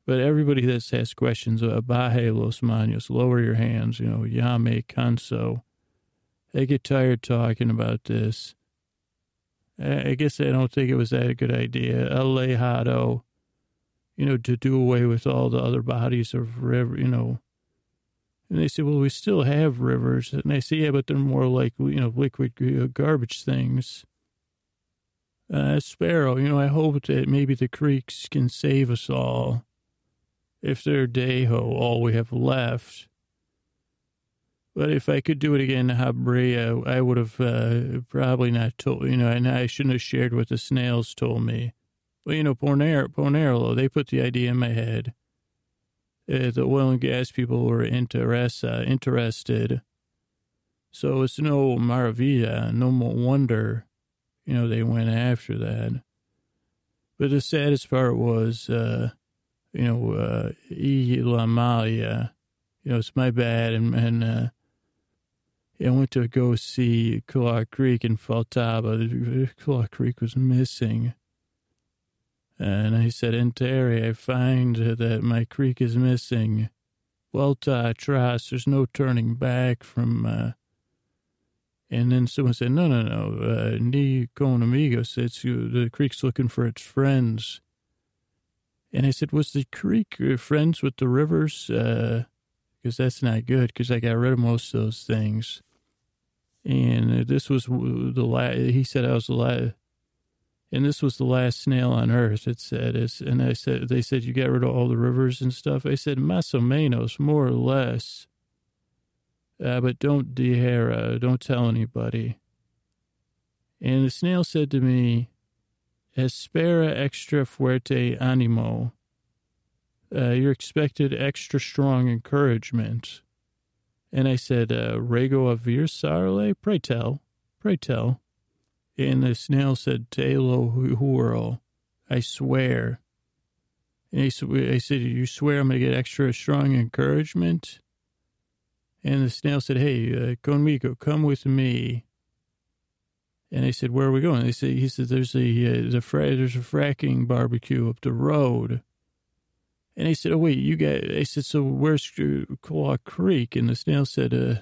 But everybody that has questions, uh, Baje Los Manos, lower your hands, you know, Yame Kanso. They get tired talking about this. I guess I don't think it was that a good idea. Alejado, you know, to do away with all the other bodies of river, you know. And they say, well, we still have rivers. And I say, yeah, but they're more like, you know, liquid uh, garbage things uh, Sparrow, you know, I hope that maybe the creeks can save us all. If they're Deho, all we have left. But if I could do it again, Habrea, I would have uh, probably not told, you know, and I shouldn't have shared what the snails told me. Well, you know, Porner, Pornerlo, they put the idea in my head. Uh, the oil and gas people were interest, uh, interested. So it's no maravilla, no more wonder you know, they went after that. But the saddest part was, uh, you know, uh, Malia, you know, it's my bad. And, and, uh, I went to go see Claw Creek in Faltaba. Claw Creek was missing. And I said, in Terry, I find that my creek is missing. Well, uh, trust, there's no turning back from, uh, and then someone said, no, no, no, uh, ni con amigos, it's, uh, the creek's looking for its friends. And I said, was the creek uh, friends with the rivers? Uh, because that's not good, because I got rid of most of those things. And uh, this was the last, he said I was the last, and this was the last snail on earth, it said. It's, and I said, they said, you got rid of all the rivers and stuff. I said, más o menos, more or less. Uh, but don't dihera, don't tell anybody. And the snail said to me, espera extra fuerte animo. Uh, you're expected extra strong encouragement. And I said, uh, Rego avir sarle? Pray tell, pray tell. And the snail said, Telo Huro, I swear. And I said, You swear I'm going to get extra strong encouragement? And the snail said, Hey, uh, Conmigo, come with me. And I said, Where are we going? They said, He said, There's a, uh, fra- there's a fracking barbecue up the road. And I said, Oh, wait, you got, I said, So where's Claw Creek? And the snail said, uh,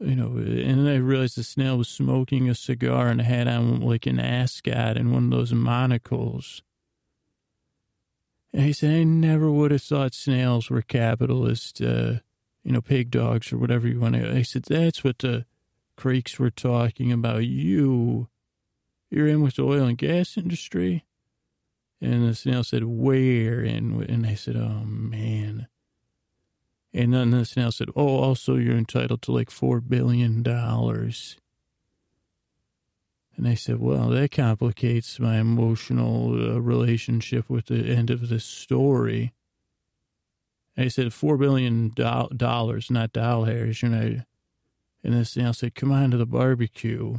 you know, and then I realized the snail was smoking a cigar and had on like an ascot and one of those monocles. And he said, I never would have thought snails were capitalist, uh, you know, pig dogs or whatever you want to. I said, that's what the creeks were talking about. You, you're in with the oil and gas industry? And the snail said, where? And, and I said, oh, man. And then the snail said, Oh, also, you're entitled to like $4 billion. And I said, Well, that complicates my emotional uh, relationship with the end of the story. I said, $4 billion, dollars, not dollars. You know, and the snail said, Come on to the barbecue.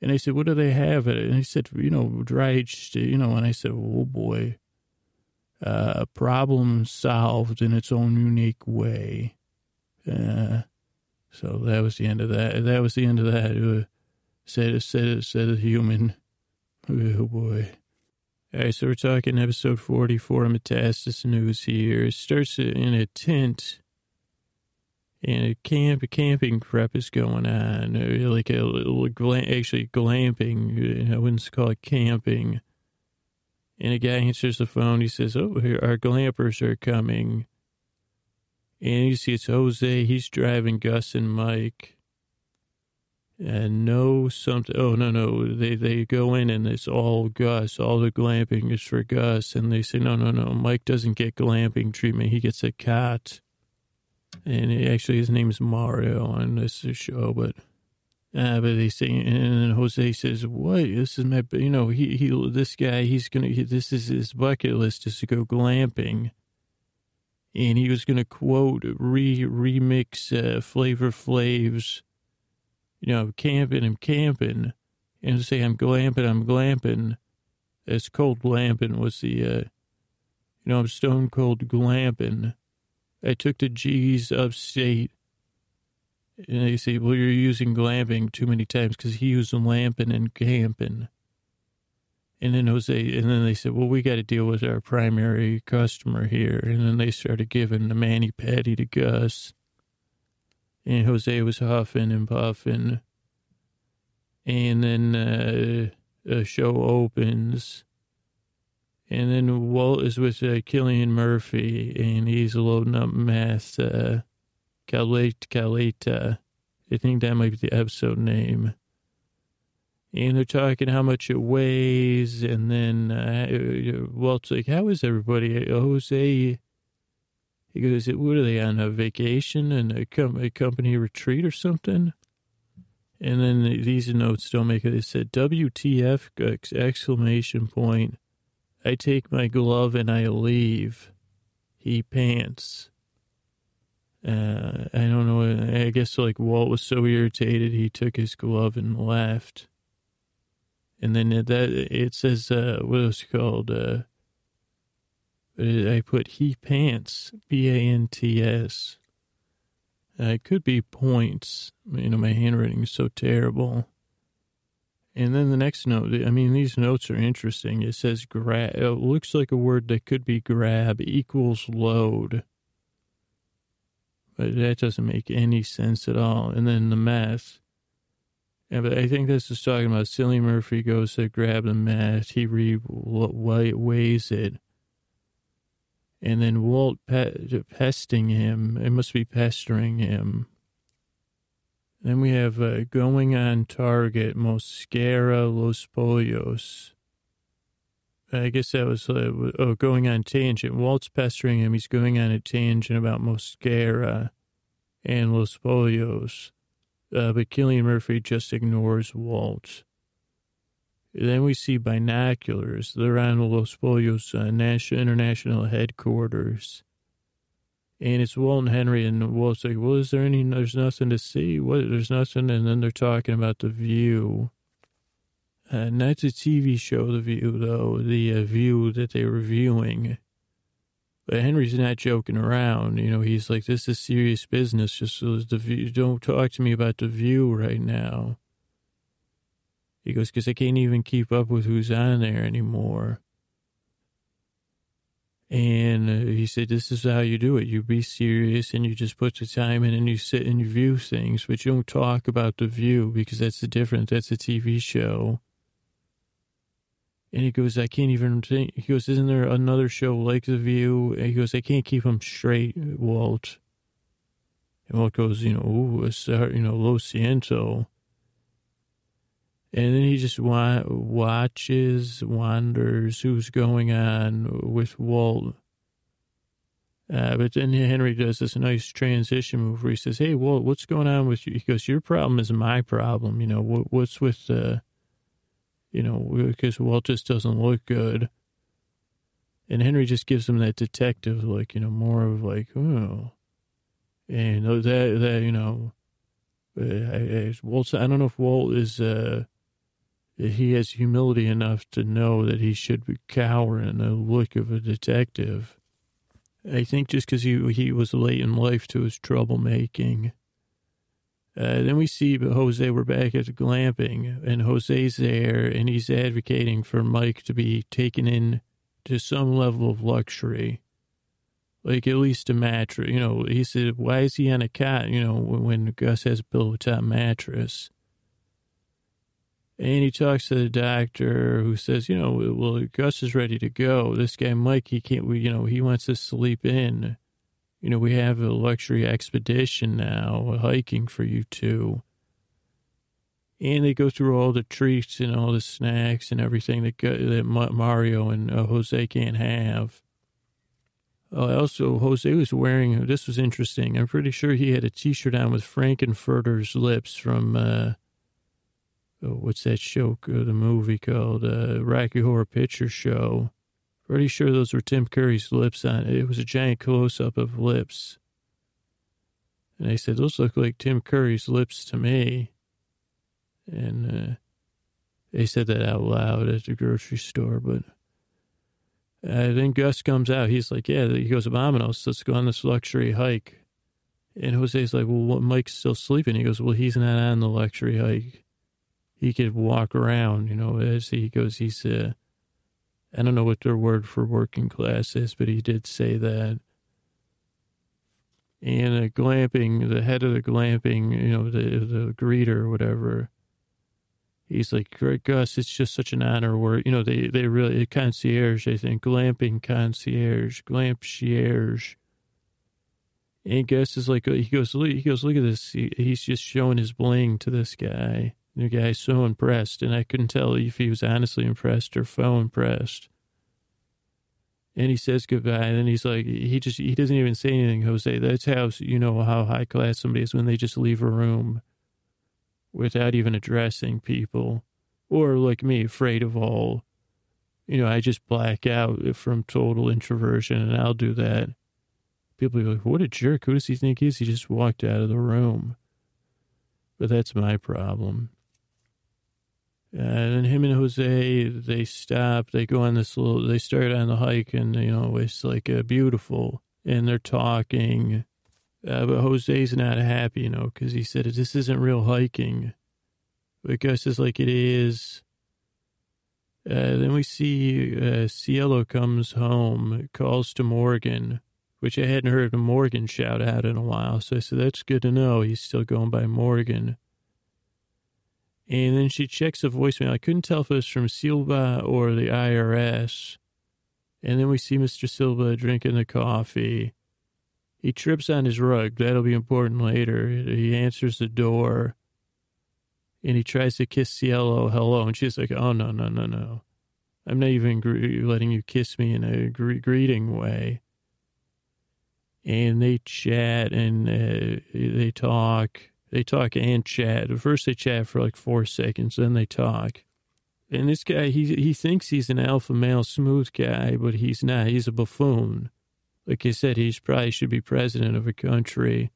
And I said, What do they have? And he said, You know, dried, you know, and I said, Oh boy uh, problem solved in its own unique way. Uh, so that was the end of that. That was the end of that. Uh, said, said, said a human. Oh boy. All right, so we're talking episode 44 of Metastasnooze here. It starts in a tent, and a camp, a camping prep is going on, uh, like a little, actually glamping. I wouldn't call it camping and a guy answers the phone. He says, Oh, here, our glampers are coming. And you see it's Jose. He's driving Gus and Mike. And no something. Oh, no, no. They, they go in and it's all Gus. All the glamping is for Gus. And they say, No, no, no. Mike doesn't get glamping treatment. He gets a cot. And he, actually, his name's Mario on this show, but uh, but they say, and then Jose says, "What? This is my, you know, he he, this guy, he's gonna, he, this is his bucket list is to go glamping." And he was gonna quote re remix uh, Flavor Flav's, you know, I'm camping, I'm camping, and say, "I'm glamping, I'm glamping." As cold glamping was the, uh, you know, I'm stone cold glamping. I took the G's upstate and they say, well, you're using glamping too many times because he used lamping and camping. And then Jose, and then they said, well, we got to deal with our primary customer here. And then they started giving the mani patty to Gus. And Jose was huffing and puffing. And then uh, the show opens. And then Walt is with uh, Cillian Murphy, and he's loading up meth. Uh, Caleta, Caleta. I think that might be the episode name. And they're talking how much it weighs, and then uh, Walt's like, "How is everybody?" Jose, he goes, "What are they on a vacation and a, com- a company retreat or something?" And then these notes don't make it. They said, "WTF!" Exclamation point. I take my glove and I leave. He pants. Uh, I don't know. I guess like Walt was so irritated, he took his glove and left. And then that it says, uh, what was it called? Uh, I put he pants, B A N T S. Uh, it could be points. You know, my handwriting is so terrible. And then the next note, I mean, these notes are interesting. It says grab, it looks like a word that could be grab equals load. But that doesn't make any sense at all. And then the meth. Yeah, but I think this is talking about Cillian Murphy goes to grab the meth. He re weighs it. And then Walt pe- pesting him. It must be pestering him. Then we have uh, going on target, Mosquera Los Pollos. I guess that was uh, oh, going on tangent. Walt's pestering him. He's going on a tangent about Mosquera and Los Pollos. Uh, but Cillian Murphy just ignores Walt. Then we see binoculars. They're on Los Pollos uh, national, international headquarters. And it's Walt and Henry, and Walt's like, well, is there any, there's nothing to see. What, there's nothing. And then they're talking about The View. Uh, not the TV show, The View, though, the uh, View that they're viewing. But Henry's not joking around. You know, he's like, this is serious business. Just the view, don't talk to me about The View right now. He goes, because I can't even keep up with who's on there anymore. And uh, he said, This is how you do it. You be serious and you just put the time in and you sit and you view things, but you don't talk about the view because that's the difference. That's a TV show. And he goes, I can't even think. He goes, Isn't there another show like The View? And he goes, I can't keep them straight, Walt. And Walt goes, You know, ooh, it's, uh, you know, Lo Siento. And then he just wa- watches, wonders who's going on with Walt. Uh, but then Henry does this nice transition move where he says, Hey, Walt, what's going on with you? He goes, Your problem is my problem. You know, what, what's with, uh, you know, because Walt just doesn't look good. And Henry just gives him that detective, like, you know, more of like, oh. And that, that you know, uh, Walt, I don't know if Walt is, uh, he has humility enough to know that he should be cower in the look of a detective. I think just because he he was late in life to his troublemaking. Uh, then we see Jose. We're back at glamping, and Jose's there, and he's advocating for Mike to be taken in to some level of luxury, like at least a mattress. You know, he said, "Why is he on a cot?" You know, when Gus has a top mattress. And he talks to the doctor who says, you know, well, Gus is ready to go. This guy, Mike, he can't, we, you know, he wants to sleep in. You know, we have a luxury expedition now, hiking for you two. And they go through all the treats and all the snacks and everything that, that Mario and uh, Jose can't have. Uh, also, Jose was wearing, this was interesting. I'm pretty sure he had a t shirt on with Frank-N-Furter's lips from, uh, oh, what's that show, the movie called uh, Rocky Horror Picture Show. Pretty sure those were Tim Curry's lips on it. It was a giant close up of lips. And I said, those look like Tim Curry's lips to me. And uh, they said that out loud at the grocery store. But uh, then Gus comes out. He's like, yeah, he goes, Abominos, let's go on this luxury hike. And Jose's like, well, Mike's still sleeping. He goes, well, he's not on the luxury hike he could walk around, you know, as he goes, he's, uh, I don't know what their word for working class is, but he did say that. And a glamping, the head of the glamping, you know, the, the greeter or whatever, he's like, Gus, it's just such an honor Where, You know, they, they really, concierge, I think, glamping concierge, glampierge. And Gus is like, he goes, he goes, look at this. He, he's just showing his bling to this guy. The guy's so impressed, and I couldn't tell if he was honestly impressed or faux impressed. And he says goodbye, and then he's like, he just, he doesn't even say anything, Jose. That's how, you know, how high class somebody is when they just leave a room without even addressing people. Or like me, afraid of all, you know, I just black out from total introversion, and I'll do that. People are like, what a jerk. Who does he think he is? He just walked out of the room. But that's my problem. And then him and Jose, they stop. They go on this little. They start on the hike, and you know it's like beautiful. And they're talking. Uh, but Jose's not happy, you know, because he said, this isn't real hiking. But Gus is like, it is. Uh, then we see uh, Cielo comes home, calls to Morgan, which I hadn't heard Morgan shout out in a while. So I said, that's good to know. He's still going by Morgan. And then she checks the voicemail. I couldn't tell if it was from Silva or the IRS. And then we see Mr. Silva drinking the coffee. He trips on his rug. That'll be important later. He answers the door and he tries to kiss Cielo hello. And she's like, oh, no, no, no, no. I'm not even letting you kiss me in a gre- greeting way. And they chat and uh, they talk. They talk and chat. At First, they chat for like four seconds, then they talk. And this guy, he he thinks he's an alpha male smooth guy, but he's not. He's a buffoon. Like I said, he probably should be president of a country.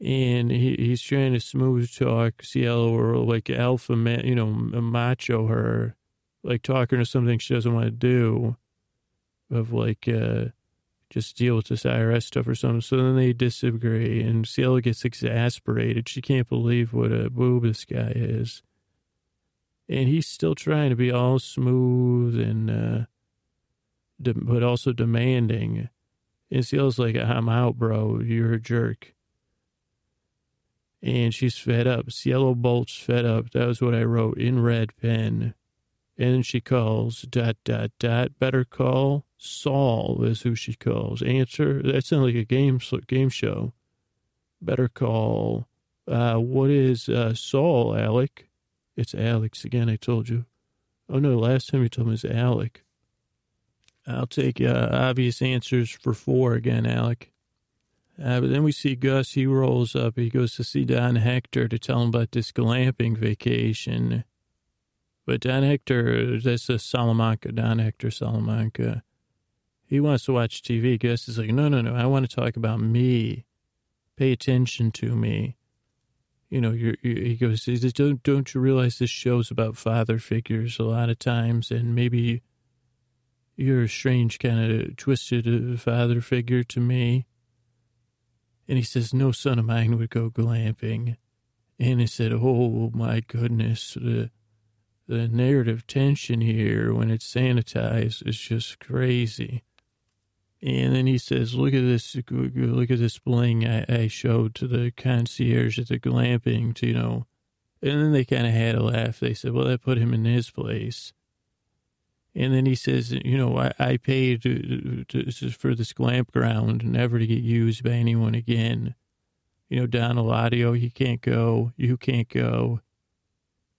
And he, he's trying to smooth talk Cielo or like alpha man, you know, macho her, like talking to something she doesn't want to do, of like uh, just deal with this IRS stuff or something. So then they disagree, and Cielo gets exasperated. She can't believe what a boob this guy is and he's still trying to be all smooth and uh, de- but also demanding. And feels like I'm out, bro. You're a jerk. And she's fed up. Cielo Bolt's fed up. That was what I wrote in red pen. And she calls dot dot dot. Better call Saul is who she calls. Answer. That sounds like a game game show. Better call. Uh, what is uh, Saul, Alec? It's Alex again, I told you. Oh, no, last time you told me it was Alec. I'll take uh, obvious answers for four again, Alec. Uh, but then we see Gus. He rolls up. He goes to see Don Hector to tell him about this glamping vacation. But Don Hector, that's a Salamanca, Don Hector Salamanca. He wants to watch TV. Gus is like, no, no, no. I want to talk about me. Pay attention to me you know, you're, you're, he goes, don't, don't you realize this show's about father figures a lot of times, and maybe you're a strange kind of twisted father figure to me. And he says, no son of mine would go glamping. And he said, oh my goodness, the, the narrative tension here when it's sanitized is just crazy. And then he says, look at this, look at this bling I, I showed to the concierge at the glamping, to, you know. And then they kind of had a laugh. They said, well, that put him in his place. And then he says, you know, I, I paid to, to, for this glamp ground never to get used by anyone again. You know, Don Eladio, oh, he can't go. You can't go.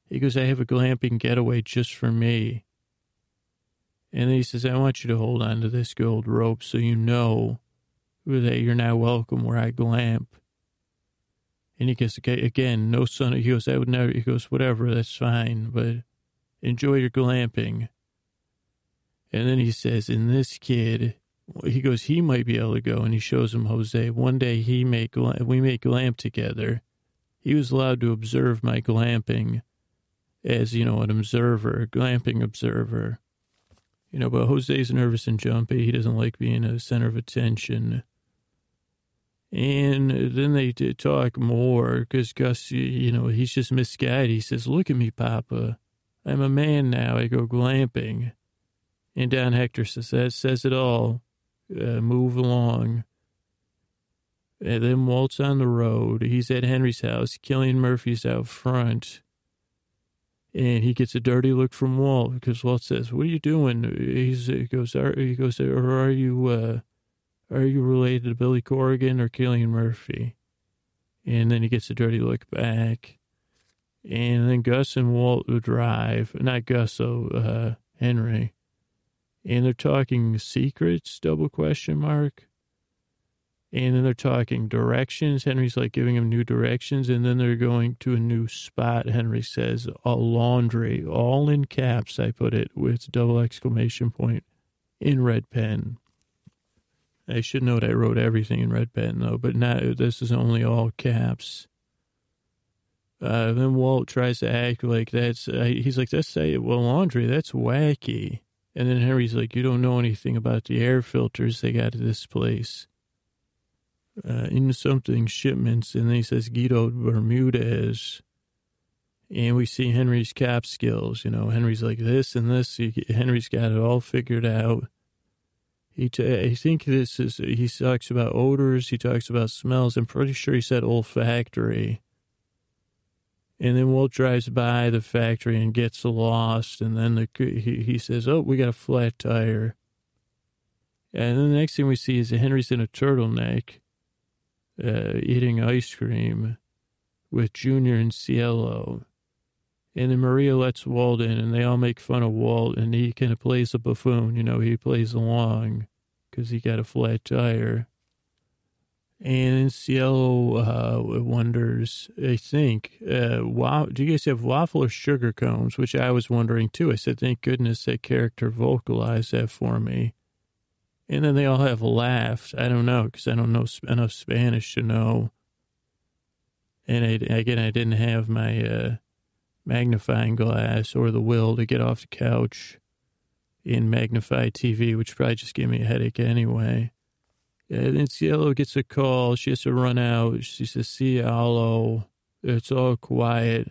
He goes, I have a glamping getaway just for me. And he says, I want you to hold on to this gold rope so you know that you're now welcome where I glamp. And he goes, again, no son. He goes, I would never, he goes, whatever, that's fine, but enjoy your glamping. And then he says, in this kid, he goes, he might be able to go. And he shows him Jose. One day he make, we make glamp together. He was allowed to observe my glamping as, you know, an observer, glamping observer. You know, but Jose's nervous and jumpy. He doesn't like being a center of attention. And then they talk more because Gus, you know, he's just misguided. He says, Look at me, Papa. I'm a man now. I go glamping. And Don Hector says, That says it all. Uh, move along. And then Walt's on the road. He's at Henry's house. Cillian Murphy's out front. And he gets a dirty look from Walt because Walt says, "What are you doing?" He's, he goes, are, "He goes, or are you, uh, are you related to Billy Corgan or Cillian Murphy?" And then he gets a dirty look back. And then Gus and Walt would drive, not Gus, so uh, Henry, and they're talking secrets. Double question mark. And then they're talking directions. Henry's like giving him new directions. And then they're going to a new spot. Henry says, a laundry, all in caps. I put it with double exclamation point in red pen. I should note I wrote everything in red pen though, but now this is only all caps. Uh, then Walt tries to act like that's, uh, he's like, that's, uh, well, laundry, that's wacky. And then Henry's like, you don't know anything about the air filters they got at this place. Uh, in something shipments, and then he says Guido Bermudez. And we see Henry's cap skills. You know, Henry's like this and this. He, Henry's got it all figured out. He, t- I think this is, he talks about odors. He talks about smells. I'm pretty sure he said olfactory. And then Walt drives by the factory and gets lost. And then the, he, he says, Oh, we got a flat tire. And then the next thing we see is Henry's in a turtleneck uh, eating ice cream with Junior and Cielo. And then Maria lets Walt in, and they all make fun of Walt, and he kind of plays a buffoon. You know, he plays along because he got a flat tire. And Cielo uh, wonders, I think, uh, wow, do you guys have waffle or sugar cones? Which I was wondering too. I said, thank goodness that character vocalized that for me. And then they all have laughed. I don't know because I don't know enough Spanish to know. And I, again, I didn't have my uh, magnifying glass or the will to get off the couch in magnify TV, which probably just gave me a headache anyway. And then Cielo gets a call. She has to run out. She says, Cielo, it's all quiet.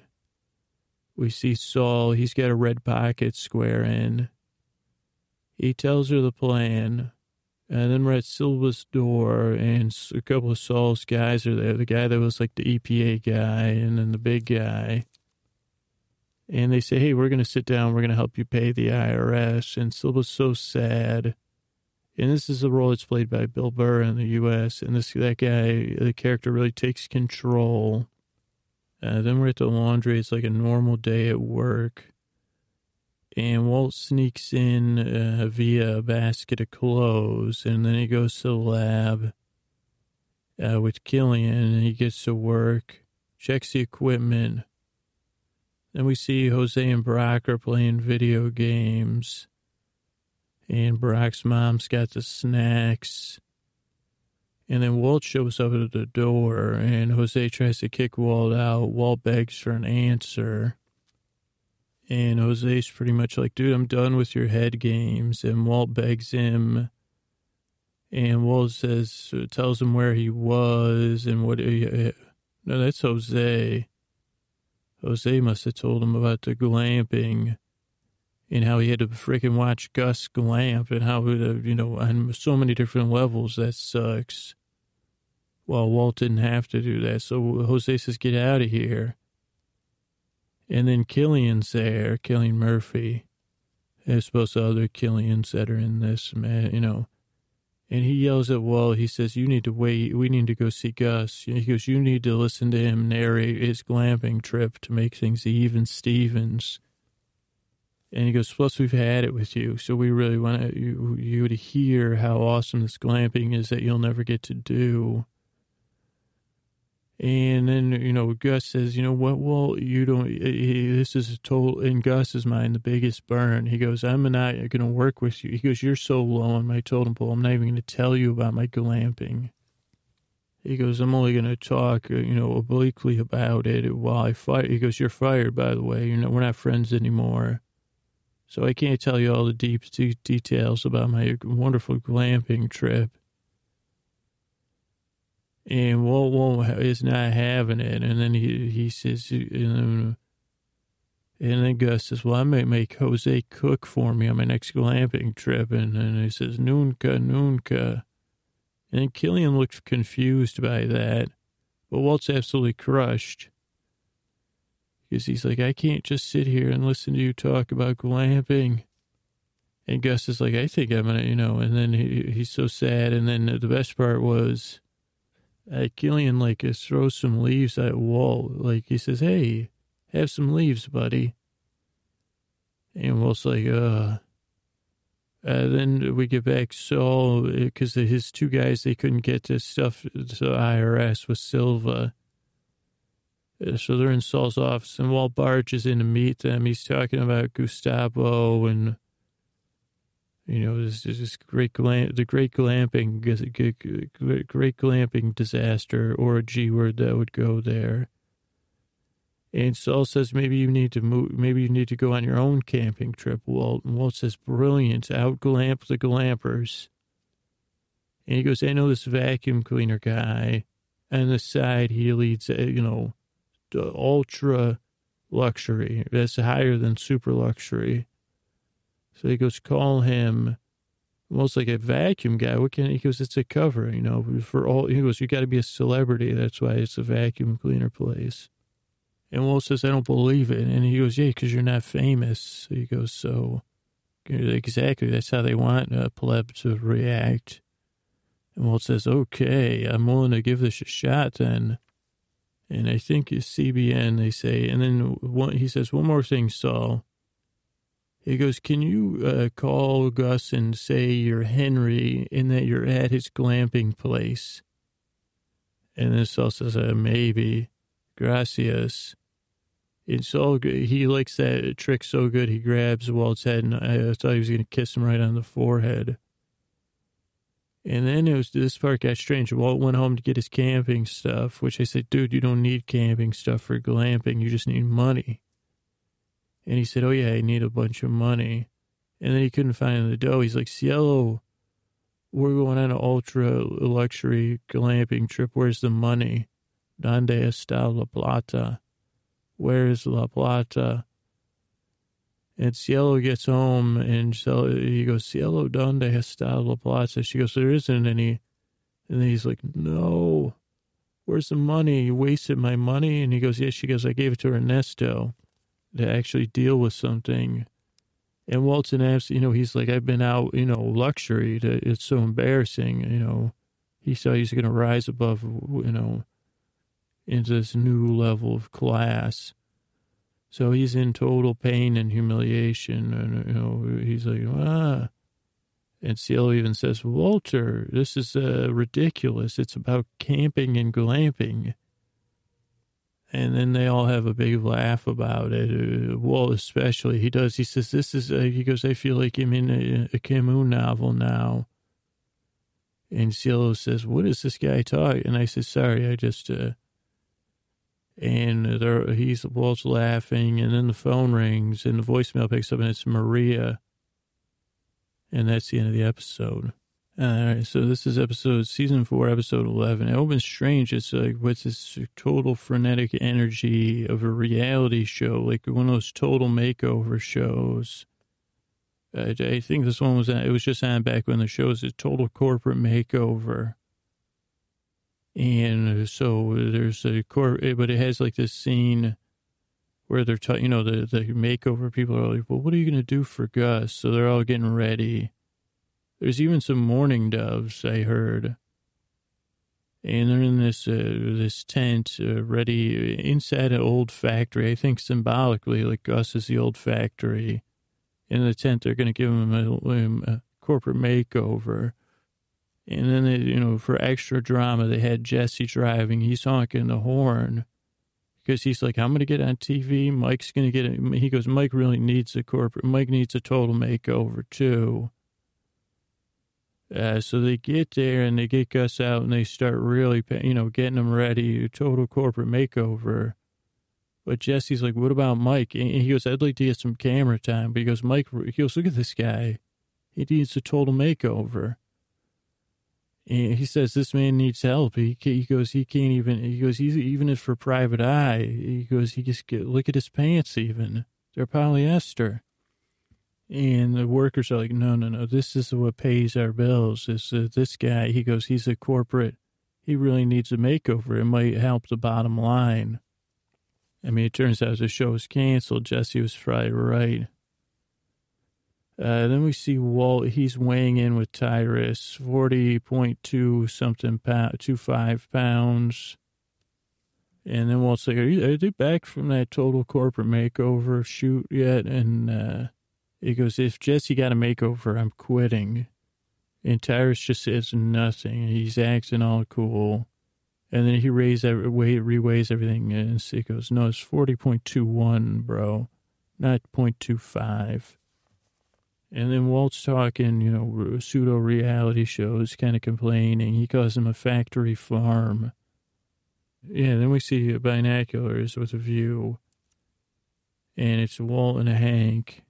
We see Saul. He's got a red pocket square in. He tells her the plan. And then we're at Silva's door, and a couple of Saul's guys are there. The guy that was like the EPA guy, and then the big guy. And they say, hey, we're going to sit down. We're going to help you pay the IRS. And Silva's so sad and this is the role that's played by Bill Burr in the U.S. And this that guy, the character, really takes control. Uh, then we're at the laundry. It's like a normal day at work, and Walt sneaks in uh, via a basket of clothes, and then he goes to the lab uh, with Killian, and he gets to work, checks the equipment. Then we see Jose and Brock are playing video games and Brock's mom's got the snacks. And then Walt shows up at the door, and Jose tries to kick Walt out. Walt begs for an answer. And Jose's pretty much like, dude, I'm done with your head games. And Walt begs him. And Walt says, tells him where he was and what. He, uh, no, that's Jose. Jose must have told him about the glamping and how he had to freaking watch Gus glamp and how, uh, you know, on so many different levels, that sucks. Well, Walt didn't have to do that. So Jose says, get out of here. And then Killian's there, Cillian Murphy. As opposed to other Killians that are in this, man, you know. And he yells at Walt, he says, you need to wait. We need to go see Gus. He goes, you need to listen to him narrate his glamping trip to make things even Stevens. And he goes, plus we've had it with you. So we really want you, you to hear how awesome this glamping is that you'll never get to do. And then, you know, Gus says, you know what, well, you don't, he, this is a total, in Gus's mind, the biggest burn. He goes, I'm not going to work with you. He goes, you're so low on my totem pole. I'm not even going to tell you about my glamping. He goes, I'm only going to talk, uh, you know, obliquely about it while I fight. He goes, you're fired, by the way. You know, we're not friends anymore. So I can't tell you all the deep details about my wonderful glamping trip. And Walt won't is not having it. And then he he says, and then, and then Gus says, "Well, I might make Jose cook for me on my next glamping trip." And then he says, "Nunca, nunca." And Killian looks confused by that, but Walt's absolutely crushed because he's like, I can't just sit here and listen to you talk about glamping. And Gus is like, I think I'm gonna, you know. And then he, he's so sad. And then the best part was, uh, Killian like uh, throws some leaves at Walt. Like he says, "Hey, have some leaves, buddy." And Walt's like, "Uh." Uh, then we get back Saul because his two guys they couldn't get this stuff to IRS with Silva. So they're in Saul's office, and Walt barges in to meet them. He's talking about Gustavo and you know this, this great glam, the great glamping, great glamping disaster, or a G word that would go there. And Saul says maybe you need to move, maybe you need to go on your own camping trip, Walt. And Walt says, "Brilliant, out glamp the glampers." And he goes, I know this vacuum cleaner guy. On the side, he leads, uh, you know, ultra luxury. That's higher than super luxury. So he goes, call him almost like a vacuum guy. What can he goes? It's a cover, you know, for all. He goes, you got to be a celebrity. That's why it's a vacuum cleaner place. And Walt says, I don't believe it. And he goes, yeah, because you're not famous. So he goes, so exactly. That's how they want a pleb to react. And Walt says, okay, I'm willing to give this a shot then. And I think it's CBN, they say. And then one, he says, one more thing, Saul. He goes, Can you uh, call Gus and say you're Henry and that you're at his glamping place? And then Saul says, uh, Maybe. Gracias. And Saul, he likes that trick so good, he grabs Walt's head, and I thought he was going to kiss him right on the forehead. And then it was this part got strange. Walt went home to get his camping stuff, which I said, dude, you don't need camping stuff for glamping. You just need money. And he said, Oh, yeah, I need a bunch of money. And then he couldn't find the dough. He's like, Cielo, we're going on an ultra luxury glamping trip. Where's the money? Donde está la plata? Where's la plata? And Cielo gets home and so he goes, Cielo, donde está la plata? She goes, There isn't any. And then he's like, No. Where's the money? You wasted my money. And he goes, Yes. She goes, I gave it to Ernesto to actually deal with something. And Walton asks, you know, he's like, I've been out, you know, luxury. To, it's so embarrassing, you know. He saw he's going to rise above, you know, into this new level of class. So he's in total pain and humiliation. And, you know, he's like, ah. And Cielo even says, Walter, this is uh, ridiculous. It's about camping and glamping. And then they all have a big laugh about it. Well, especially, he does. He says, This is, uh, he goes, I feel like I'm in a, a Camus novel now. And Cielo says, What is this guy talking? And I said, Sorry, I just, uh, and there, he's, Walt's laughing. And then the phone rings and the voicemail picks up and it's Maria. And that's the end of the episode. All right, so this is episode season four, episode eleven. It opens strange. It's like with this total frenetic energy of a reality show, like one of those total makeover shows. I, I think this one was uh, it was just on back when the show was a total corporate makeover. And so there's a core, but it has like this scene where they're, t- you know, the the makeover people are like, well, what are you gonna do for Gus? So they're all getting ready there's even some mourning doves I heard, and they're in this uh, this tent uh, ready inside an old factory. I think symbolically, like Gus is the old factory. In the tent, they're going to give him a, a, corporate makeover. And then, they, you know, for extra drama, they had Jesse driving. He's honking the horn because he's like, I'm going to get on TV. Mike's going to get it. He goes, Mike really needs a corporate, Mike needs a total makeover too. Uh, so they get there and they get Gus out and they start really, you know, getting him ready, total corporate makeover. But Jesse's like, what about Mike? And he goes, I'd like to get some camera time. But he goes, Mike, he goes, look at this guy. He needs a total makeover. And he says, this man needs help. He, he goes, he can't even, he goes, he's even if for private eye, he goes, he just get, look at his pants even. They're polyester. And the workers are like, no, no, no, this is what pays our bills. This, uh, this guy, he goes, he's a corporate, he really needs a makeover. It might help the bottom line. I mean, it turns out the show was canceled. Jesse was probably right. Uh, then we see Walt, he's weighing in with Tyrus, 40.2 something pound, 25 pounds. And then Walt's like, are, you, are they back from that total corporate makeover shoot yet? And, uh, he goes, if Jesse got a makeover, I'm quitting. And Tyrus just says nothing. He's acting all cool. And then he raise every, reweighs everything. And he goes, no, it's 40.21, bro, not 0.25. And then Walt's talking, you know, pseudo reality shows, kind of complaining. He calls him a factory farm. Yeah, then we see binoculars with a view. And it's Walt and Hank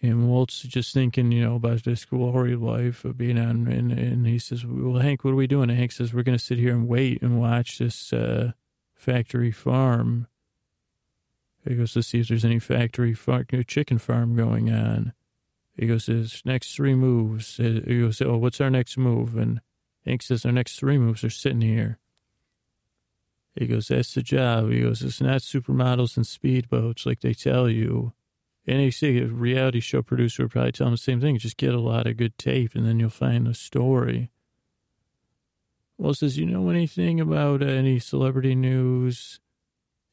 And Walt's just thinking, you know, about this glory life of being on. And, and he says, Well, Hank, what are we doing? And Hank says, We're going to sit here and wait and watch this uh, factory farm. He goes to see if there's any factory farm, chicken farm going on. He goes, His next three moves. He goes, Oh, what's our next move? And Hank says, Our next three moves are sitting here. He goes, That's the job. He goes, It's not supermodels and speedboats like they tell you. You a reality show producer would probably tell him the same thing. Just get a lot of good tape and then you'll find the story. Well, says, you know anything about uh, any celebrity news?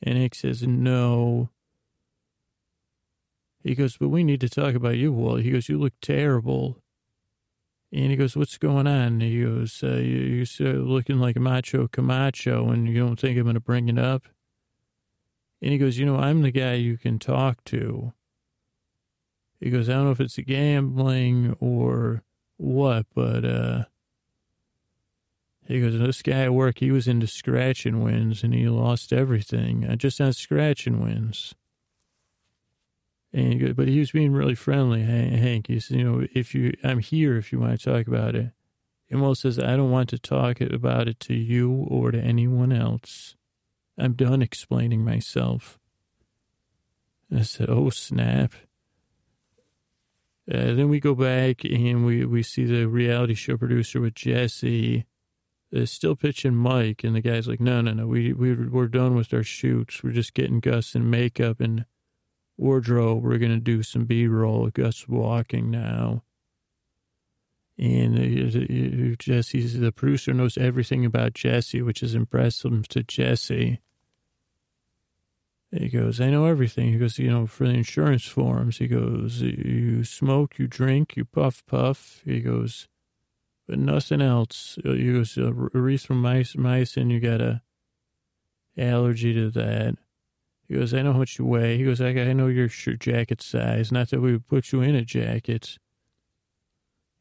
And Hank says, no. He goes, but we need to talk about you, Walt. He goes, you look terrible. And he goes, what's going on? He goes, uh, you're looking like a macho Camacho and you don't think I'm going to bring it up? And he goes, you know, I'm the guy you can talk to. He goes, I don't know if it's gambling or what, but uh, he goes, this guy at work, he was into scratch and wins and he lost everything. I just on scratch and wins. And he goes, but he was being really friendly, Hank. He said, you know, if you, I'm here if you want to talk about it. And Will says, I don't want to talk about it to you or to anyone else. I'm done explaining myself. I said, oh, snap. Uh, then we go back and we, we see the reality show producer with Jesse uh, still pitching Mike. And the guy's like, no, no, no, we, we, we're done with our shoots. We're just getting Gus in makeup and wardrobe. We're going to do some B roll. Gus walking now. And uh, Jesse's the producer knows everything about Jesse, which is impressive to Jesse. He goes, I know everything. He goes, you know, for the insurance forms, he goes, you smoke, you drink, you puff, puff. He goes, but nothing else. Uh, he goes, erythromycin, you got a allergy to that. He goes, I know how much you weigh. He goes, I, I know your shirt jacket size. Not that we would put you in a jacket.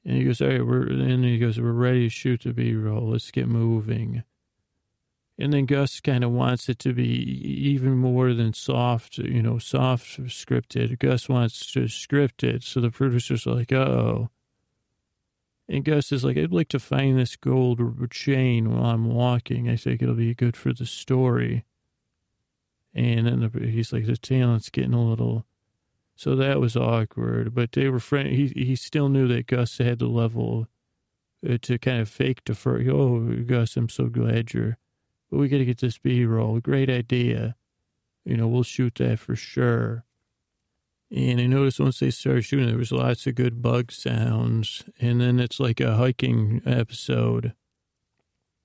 And he goes, all right, we're, and he goes, we're ready to shoot the B-roll. Let's get moving. And then Gus kind of wants it to be even more than soft, you know, soft scripted. Gus wants to script it. So the producer's like, oh. And Gus is like, I'd like to find this gold chain while I'm walking. I think it'll be good for the story. And then the, he's like, the talent's getting a little. So that was awkward. But they were friend. He he still knew that Gus had the level uh, to kind of fake defer. Oh, Gus, I'm so glad you're but we got to get this B roll. Great idea. You know, we'll shoot that for sure. And I noticed once they started shooting, there was lots of good bug sounds. And then it's like a hiking episode.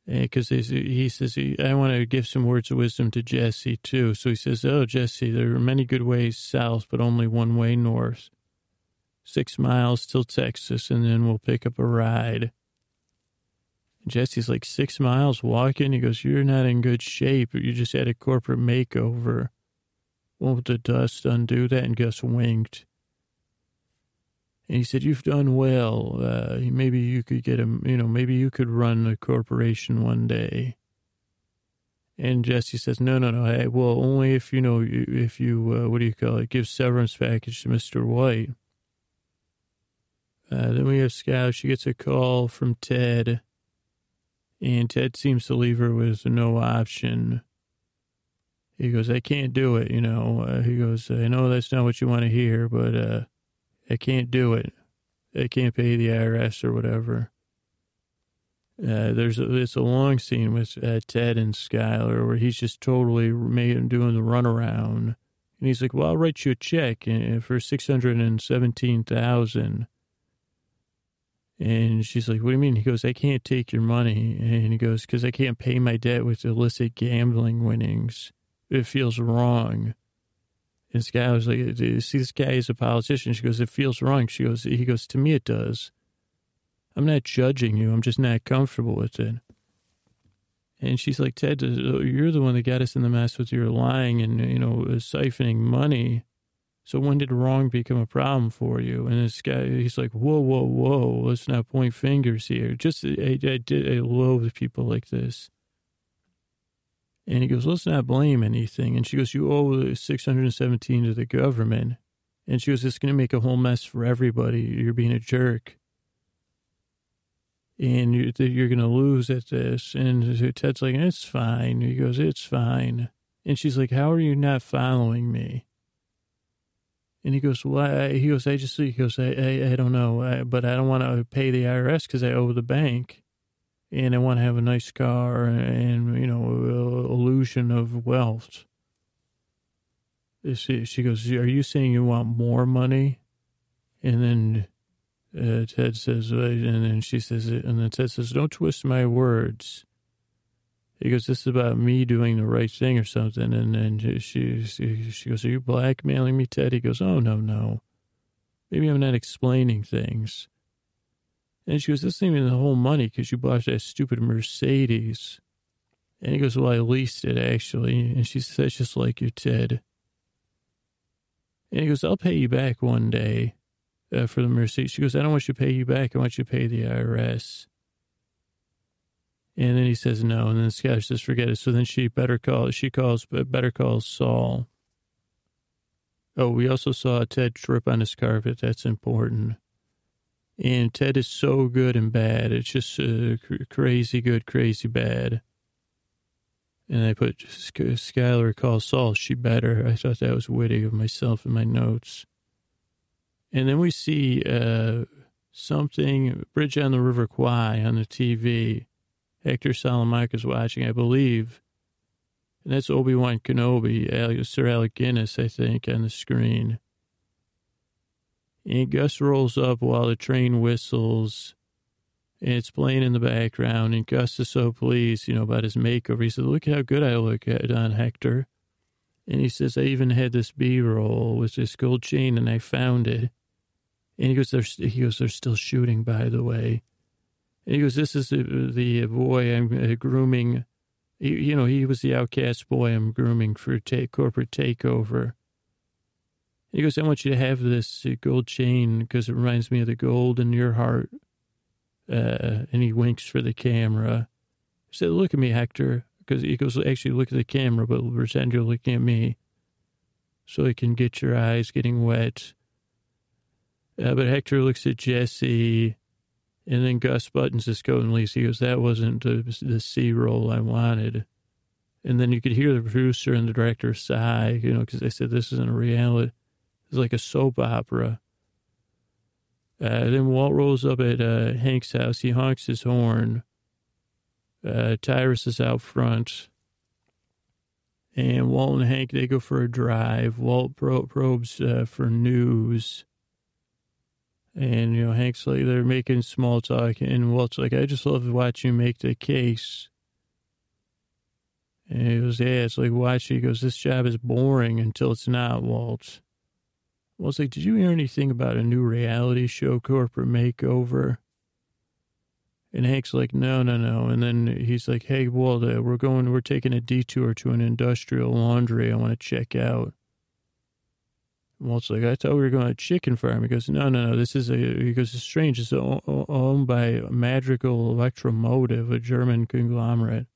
Because he says, I want to give some words of wisdom to Jesse, too. So he says, Oh, Jesse, there are many good ways south, but only one way north. Six miles till Texas, and then we'll pick up a ride. Jesse's like six miles walking. He goes, You're not in good shape. You just had a corporate makeover. Won't the dust undo that? And Gus winked. And he said, You've done well. Uh, maybe you could get a, you know, maybe you could run a corporation one day. And Jesse says, No, no, no. Hey, well, only if, you know, if you, uh, what do you call it, give severance package to Mr. White. Uh, then we have Scout. She gets a call from Ted and Ted seems to leave her with no option. He goes, I can't do it, you know. Uh, he goes, I know that's not what you want to hear, but uh, I can't do it. I can't pay the IRS or whatever. Uh, there's a, it's a long scene with uh, Ted and Skyler where he's just totally made, doing the runaround, and he's like, "Well, I'll write you a check uh, for six hundred and seventeen thousand. And she's like, What do you mean? He goes, I can't take your money. And he goes, Because I can't pay my debt with illicit gambling winnings. It feels wrong. And guy like, See, this guy is a politician. She goes, It feels wrong. She goes, He goes, To me, it does. I'm not judging you. I'm just not comfortable with it. And she's like, Ted, uh, you're the one that got us in the mess with your lying and, you know, siphoning money. So when did wrong become a problem for you? And this guy, he's like, whoa, whoa, whoa, let's not point fingers here. Just, I, I, I loathe people like this. And he goes, let's not blame anything. And she goes, you owe 617 to the government. And she goes, It's going to make a whole mess for everybody. You're being a jerk. And you're, you're going to lose at this. And Ted's like, It's fine. He goes, It's fine. And she's like, How are you not following me? And he goes, "Well, I, he goes, I just, he goes, I, I, I don't know, I, but I don't want to pay the IRS because I owe the bank, and I want to have a nice car and you know, illusion of wealth." She, she goes, "Are you saying you want more money?" And then uh, Ted says, and then she says, and then Ted says, "Don't twist my words." He goes, "This is about me doing the right thing or something." And then she, she she goes, "Are you blackmailing me, Ted?" He goes, "Oh no, no. Maybe I'm not explaining things." And she goes, "This isn't even the whole money because you bought that stupid Mercedes." And he goes, "Well, I leased it actually." And she says, "Just like you, Ted." And he goes, "I'll pay you back one day uh, for the Mercedes." She goes, "I don't want you to pay you back. I want you to pay the IRS." And then he says no. And then Scott says, forget it. So then she better call, she calls, but better calls Saul. Oh, we also saw Ted trip on his carpet. That's important. And Ted is so good and bad. It's just uh, crazy good, crazy bad. And I put Skyler calls Saul. She better. I thought that was witty of myself in my notes. And then we see uh, something, Bridge on the River Kwai on the TV. Hector Salamanca's watching, I believe. And that's Obi-Wan Kenobi, Sir Alec Guinness, I think, on the screen. And Gus rolls up while the train whistles. And it's playing in the background. And Gus is so pleased, you know, about his makeover. He says, look how good I look at on Hector. And he says, I even had this B-roll with this gold chain and I found it. And he goes, he goes, they're still shooting, by the way. He goes, this is the, the boy I'm uh, grooming. You know, he was the outcast boy I'm grooming for take, corporate takeover. He goes, I want you to have this uh, gold chain because it reminds me of the gold in your heart. Uh, and he winks for the camera. He said, look at me, Hector. Because he goes, actually, look at the camera, but pretend you're looking at me. So he can get your eyes getting wet. Uh, but Hector looks at Jesse and then Gus buttons his coat and leaves. He goes, that wasn't the, the C role I wanted. And then you could hear the producer and the director sigh, you know, because they said this isn't a reality. It's like a soap opera. Uh, then Walt rolls up at uh, Hank's house. He honks his horn. Uh, Tyrus is out front. And Walt and Hank, they go for a drive. Walt pro- probes uh, for news. And, you know, Hank's like, they're making small talk. And Walt's like, I just love watching you make the case. And he goes, yeah, it's like watching. He goes, this job is boring until it's not, Walt. Walt's like, did you hear anything about a new reality show, Corporate Makeover? And Hank's like, no, no, no. And then he's like, hey, Walt, uh, we're going, we're taking a detour to an industrial laundry I want to check out. Walt's like, I thought we were going to a chicken farm. He goes, no, no, no. This is a, he goes, it's strange. It's owned by Madrigal Electromotive, a German conglomerate.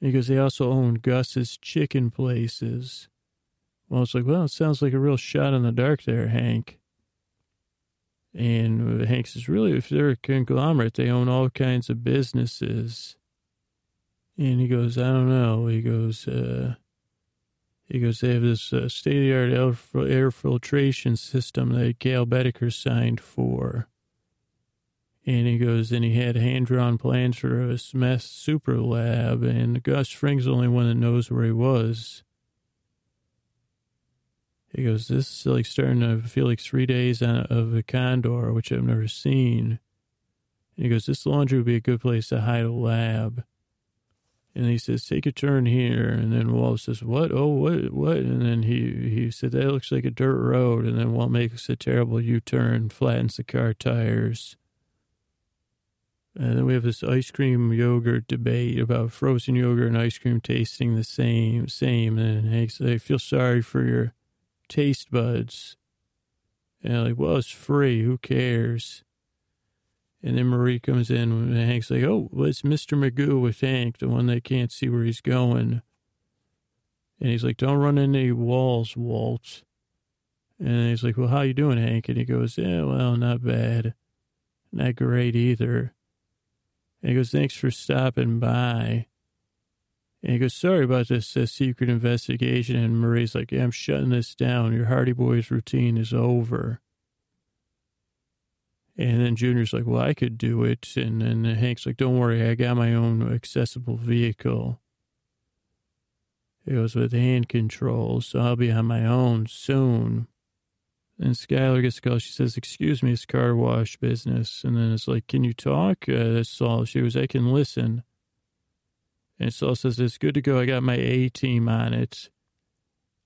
He goes, they also own Gus's chicken places. Well, it's like, well, it sounds like a real shot in the dark there, Hank. And Hank says, really, if they're a conglomerate, they own all kinds of businesses. And he goes, I don't know. He goes, uh, he goes, they have this uh, state of the art air filtration system that Gale Boetticher signed for. And he goes, and he had hand drawn plans for a Smith super lab, and Gus Fring's the only one that knows where he was. He goes, this is like starting to feel like three days of a condor, which I've never seen. And he goes, this laundry would be a good place to hide a lab. And he says, take a turn here. And then Walt says, what? Oh, what, what? And then he, he said, that looks like a dirt road. And then Walt makes a terrible U-turn, flattens the car tires. And then we have this ice cream yogurt debate about frozen yogurt and ice cream tasting the same, same. And Hank says, I feel sorry for your taste buds. And like, well, it's free. Who cares? And then Marie comes in and Hank's like, oh, well, it's Mr. Magoo with Hank, the one that can't see where he's going. And he's like, don't run into any walls, Walt. And he's like, well, how you doing, Hank? And he goes, yeah, well, not bad. Not great either. And he goes, thanks for stopping by. And he goes, sorry about this secret investigation. And Marie's like, yeah, I'm shutting this down. Your Hardy Boys routine is over. And then Junior's like, well, I could do it. And then Hank's like, don't worry, I got my own accessible vehicle. It goes with hand controls, so I'll be on my own soon. And Skyler gets a call. She says, excuse me, it's car wash business. And then it's like, can you talk? Uh, that's all. She was, I can listen. And Saul says, it's good to go. I got my A team on it.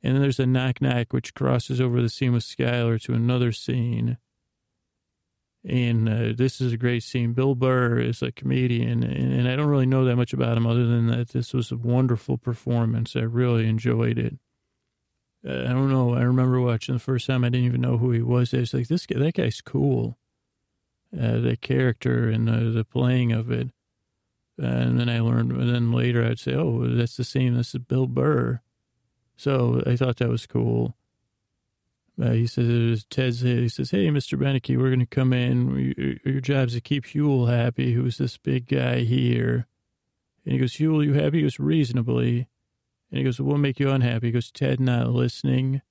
And then there's a knock knock, which crosses over the scene with Skyler to another scene. And uh, this is a great scene. Bill Burr is a comedian, and, and I don't really know that much about him other than that this was a wonderful performance. I really enjoyed it. Uh, I don't know. I remember watching the first time. I didn't even know who he was. I was like, "This guy, that guy's cool." Uh, the character and the, the playing of it. and then I learned. And then later, I'd say, "Oh, that's the same. This is Bill Burr." So I thought that was cool. Uh, he says, it was he says, hey, Mr. Beneke, we're going to come in. Your, job's to keep Huell happy, who's this big guy here. And he goes, Huell, you happy? He goes, reasonably. And he goes, what will make you unhappy? He goes, Ted not listening.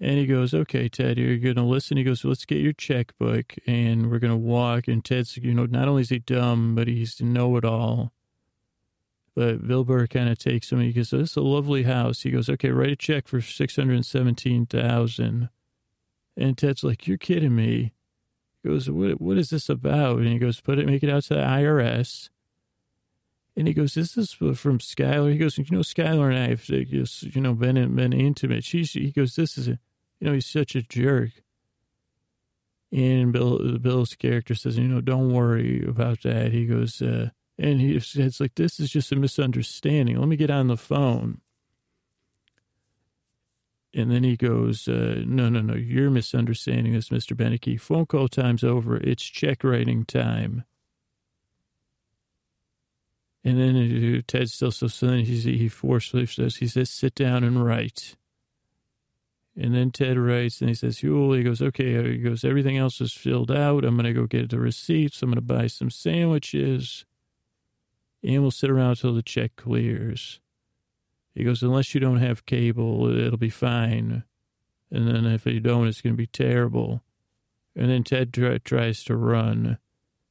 And he goes, okay, Ted, you're going to listen. He goes, let's get your checkbook and we're going to walk. And Ted's, you know, not only is he dumb, but he's know-it-all. But Bill kind of takes him. He goes, "This is a lovely house." He goes, "Okay, write a check for six hundred seventeen thousand. And Ted's like, "You're kidding me." He goes, "What? What is this about?" And he goes, "Put it, make it out to the IRS." And he goes, "This is from Skyler." He goes, "You know, Skyler and I have, just, you know, been been intimate." She's, he goes, "This is, a, you know, he's such a jerk." And Bill, Bill's character says, "You know, don't worry about that." He goes, uh, and he says, like, this is just a misunderstanding. Let me get on the phone. And then he goes, uh, no, no, no, you're misunderstanding this, Mr. Beneke. Phone call time's over. It's check writing time. And then Ted's still so then he, he forcefully says, he says, sit down and write. And then Ted writes and he says, Huell, he goes, okay, he goes, everything else is filled out. I'm going to go get the receipts. I'm going to buy some sandwiches and we'll sit around until the check clears. He goes, unless you don't have cable, it'll be fine. And then if you don't, it's going to be terrible. And then Ted tries to run.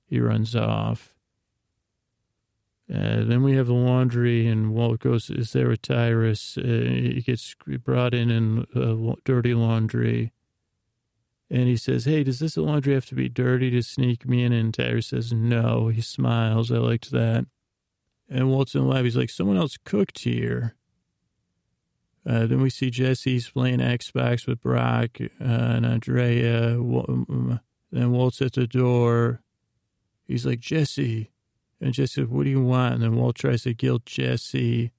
He runs off. Uh, then we have the laundry, and Walt goes, is there a Tyrus? Uh, he gets brought in in uh, dirty laundry. And he says, hey, does this laundry have to be dirty to sneak me in? And Tyrus says, no. He smiles. I liked that. And Walt's in the lab. He's like, someone else cooked here. Uh, then we see Jesse's playing Xbox with Brock uh, and Andrea. Then Walt's at the door. He's like, Jesse. And Jesse says, what do you want? And then Walt tries to guilt Jesse.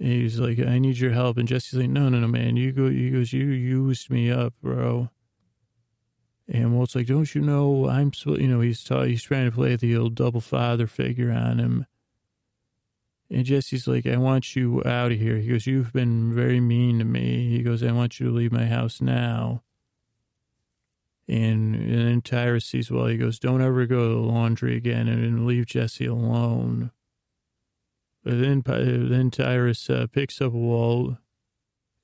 And he's like, I need your help. And Jesse's like, no, no, no, man. You go, he goes, you used me up, bro. And Walt's like, don't you know I'm, you know, he's, he's trying to play the old double father figure on him. And Jesse's like, I want you out of here. He goes, you've been very mean to me. He goes, I want you to leave my house now. And, and then Tyrus sees, well, he goes, don't ever go to the laundry again and leave Jesse alone. But then, then Tyrus uh, picks up Walt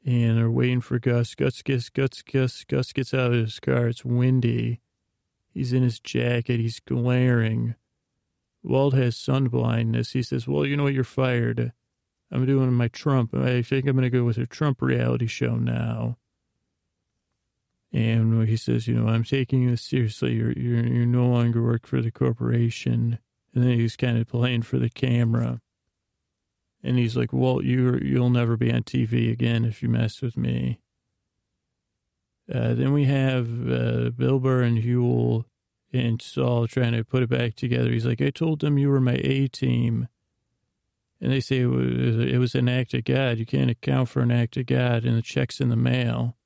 and they're waiting for Gus. Gus gets Gus Gus Gus gets out of his car. It's windy. He's in his jacket. He's glaring. Walt has sun blindness. He says, "Well, you know what? You're fired. I'm doing my Trump. I think I'm going to go with a Trump reality show now." And he says, "You know, I'm taking this seriously. You're you're you no longer work for the corporation." And then he's kind of playing for the camera. And he's like, Walt, you you'll never be on TV again if you mess with me. Uh, then we have uh, Bill Burr and Huell and Saul trying to put it back together. He's like, I told them you were my A team. And they say it was, an act of God. You can't account for an act of God, and the check's in the mail.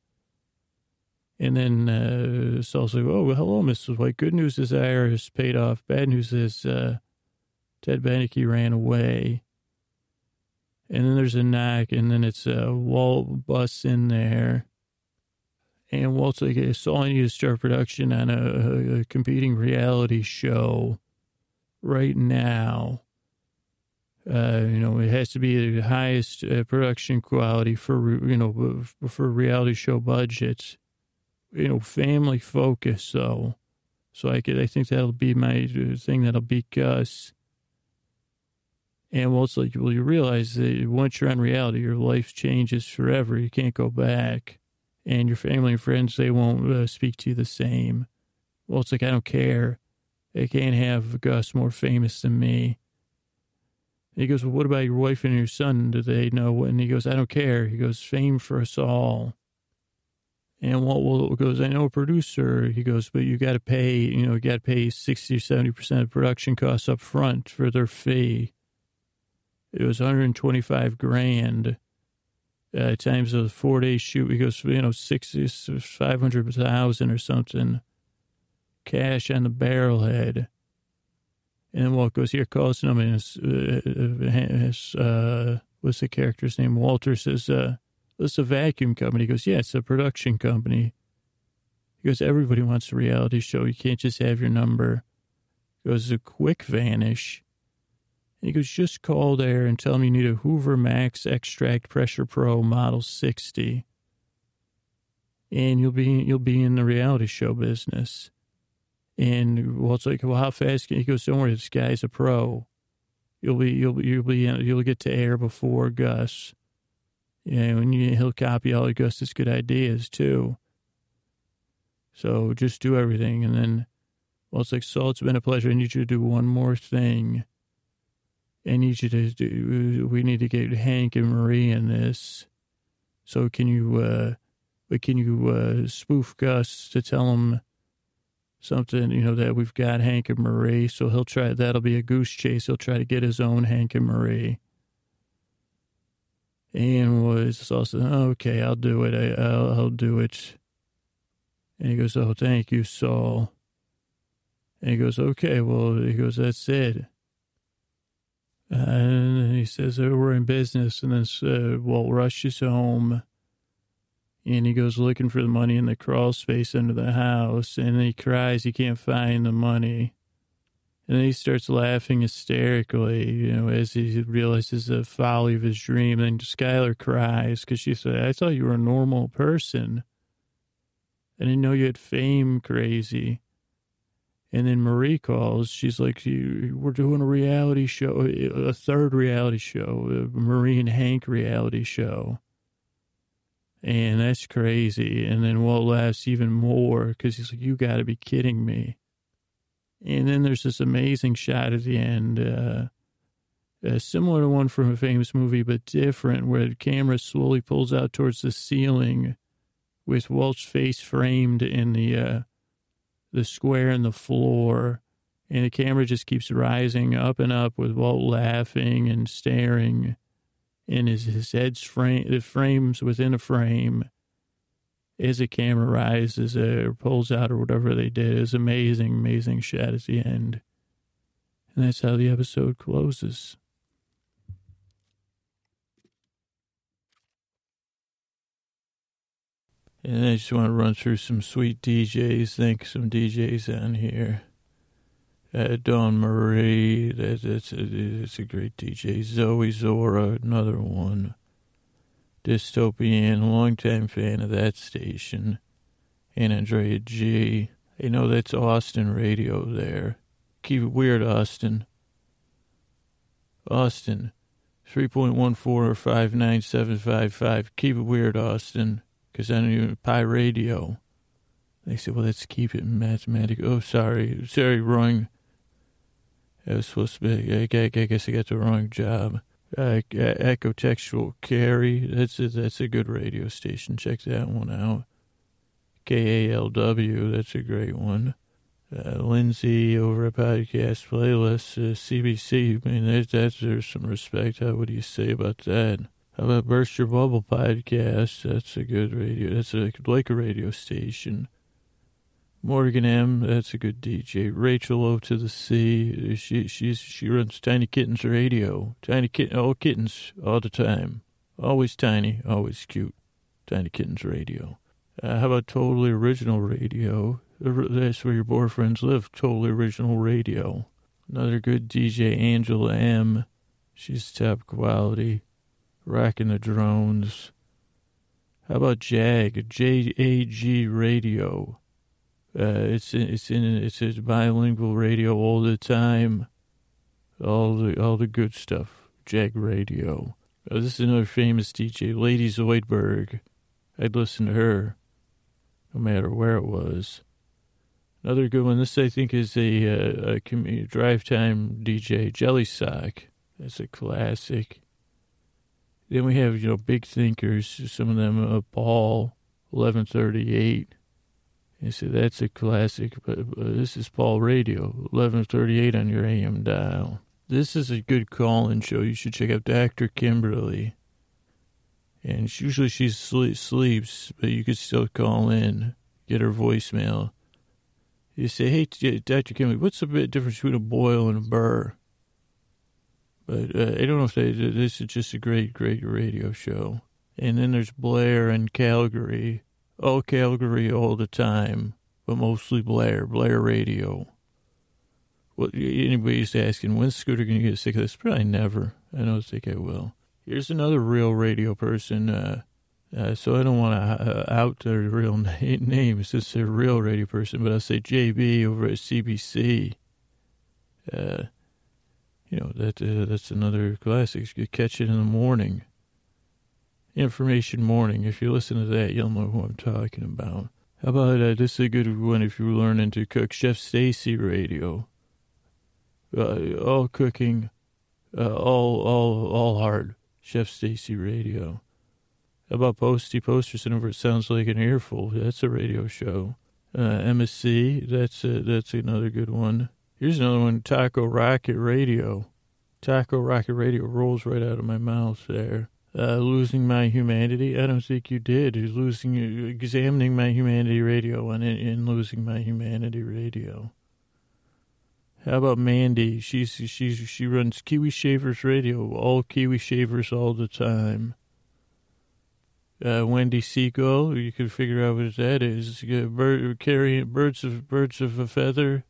And then uh, Saul's like, oh, well, hello, Mrs. White. Good news is IRS paid off. Bad news is uh, Ted Beneke ran away. And then there's a knock, and then it's a Walt bus in there. And Walt's like, I saw you to start production on a, a competing reality show right now. Uh, you know, it has to be the highest uh, production quality for, you know, for reality show budgets. You know, family focus, though. So I could, I think that'll be my uh, thing that'll be Gus. And well, it's like, well, you realize that once you're on reality, your life changes forever. You can't go back. And your family and friends, they won't uh, speak to you the same. Well, it's like, I don't care. They can't have Gus more famous than me. he goes, well, what about your wife and your son? Do they know? And he goes, I don't care. He goes, fame for us all. And Walt Will goes, I know a producer. He goes, but you got to pay, you know, you got to pay 60 or 70% of production costs up front for their fee. It was 125 grand uh, times a four day shoot. He goes, you know, 60, 500,000 or something cash on the barrelhead. And then Walt goes, here, call his number. And uh, his, uh, what's the character's name? Walter says, uh, this a vacuum company. He goes, yeah, it's a production company. He goes, everybody wants a reality show. You can't just have your number. He goes, a quick vanish. And he goes, just call there and tell them you need a Hoover Max Extract Pressure Pro Model 60. And you'll be, you'll be in the reality show business. And Walt's like, well, how fast can he goes, don't worry, this guy's a pro. You'll be, you'll be, you'll be, you'll get to air before Gus. You know, and he'll copy all of Gus's good ideas too. So just do everything. And then, well, it's like, Saul, it's been a pleasure. I need you to do one more thing. I need you to do, we need to get Hank and Marie in this. So can you, uh, can you, uh, spoof Gus to tell him something, you know, that we've got Hank and Marie. So he'll try, that'll be a goose chase. He'll try to get his own Hank and Marie. And was also, okay, I'll do it. I, will I'll do it. And he goes, oh, thank you, Saul. And he goes, okay, well, he goes, that's it. And he says, oh, we're in business. And then, uh, Walt rushes home and he goes looking for the money in the crawl space under the house and he cries he can't find the money. And then he starts laughing hysterically you know as he realizes the folly of his dream. And then skyler cries because she said i thought you were a normal person. I didn't know you had fame crazy and then marie calls she's like we're doing a reality show a third reality show a marie and hank reality show and that's crazy. And then Walt laughs even more because he's like, you got to be kidding me. And then there's this amazing shot at the end, uh, similar to one from a famous movie, but different, where the camera slowly pulls out towards the ceiling with Walt's face framed in the, uh, the square in the floor. And the camera just keeps rising up and up with Walt laughing and staring and his, his head's frame, the frames within a frame as the camera rises or pulls out or whatever they did is amazing, amazing shot at the end. And that's how the episode closes. And I just want to run through some sweet DJs. Thank some DJs on here uh, Dawn Marie, that, that's, a, that's a great DJ. Zoe Zora, another one. Dystopian, longtime fan of that station. And Andrea G. You know, that's Austin radio there. Keep it weird, Austin. Austin, 3.14 or 59755. Keep it weird, Austin. Because I don't Pi Radio. They said, well, let's keep it mathematic. Oh, sorry. Sorry, wrong it was supposed to be, I guess I got the wrong job. Uh, Ecotextual Carry, that's a, that's a good radio station. Check that one out. KALW, that's a great one. Uh, Lindsay over at Podcast Playlist, uh, CBC, I mean, that, that there's some respect. How, do you say about that? How about Burst Your Bubble Podcast? That's a good radio, that's a, like a radio station. Morgan M, that's a good DJ. Rachel O to the C, she she's she runs Tiny Kittens Radio. Tiny kitten, all kittens all the time, always tiny, always cute. Tiny Kittens Radio. Uh, how about Totally Original Radio? That's where your boyfriends live. Totally Original Radio. Another good DJ, Angela M. She's top quality. Rocking the drones. How about JAG? J A G Radio. Uh, it's in, it's in it's a bilingual radio all the time. All the all the good stuff. Jag Radio. Uh, this is another famous DJ, Lady Zoidberg. I'd listen to her, no matter where it was. Another good one. This I think is a, uh, a, a drive time DJ, Jelly Sock. That's a classic. Then we have you know big thinkers. Some of them, uh, Paul, eleven thirty eight. You see, that's a classic. But uh, this is Paul Radio, eleven thirty eight on your AM dial. This is a good call-in show. You should check out Dr. Kimberly. And usually she sleep, sleeps, but you could still call in, get her voicemail. You say, hey, Dr. Kimberly, what's the difference between a boil and a burr? But uh, I don't know if they, this is just a great, great radio show. And then there's Blair and Calgary. Oh, Calgary all the time, but mostly Blair, Blair Radio. Well, anybody's asking, when's Scooter going to get sick of this? Probably never. I don't think I will. Here's another real radio person. Uh, uh, so I don't want to uh, out their real na- name since they're a real radio person, but I'll say JB over at CBC. Uh, you know that uh, that's another classic. You catch it in the morning. Information morning. If you listen to that, you'll know who I'm talking about. How about uh, this is a good one if you're learning to cook. Chef Stacy Radio. Uh, all cooking, uh, all all all hard. Chef Stacy Radio. How about Posty Posterson over It Sounds Like an Earful? That's a radio show. Uh, MSC, that's a, that's another good one. Here's another one, Taco Rocket Radio. Taco Rocket Radio rolls right out of my mouth there. Uh, losing my humanity. I don't think you did. Losing, examining my humanity radio and in losing my humanity radio. How about Mandy? She's she's she runs Kiwi Shavers Radio, all Kiwi Shavers all the time. Uh, Wendy Seagull, you can figure out what that is. Bird, carrying birds of birds of a feather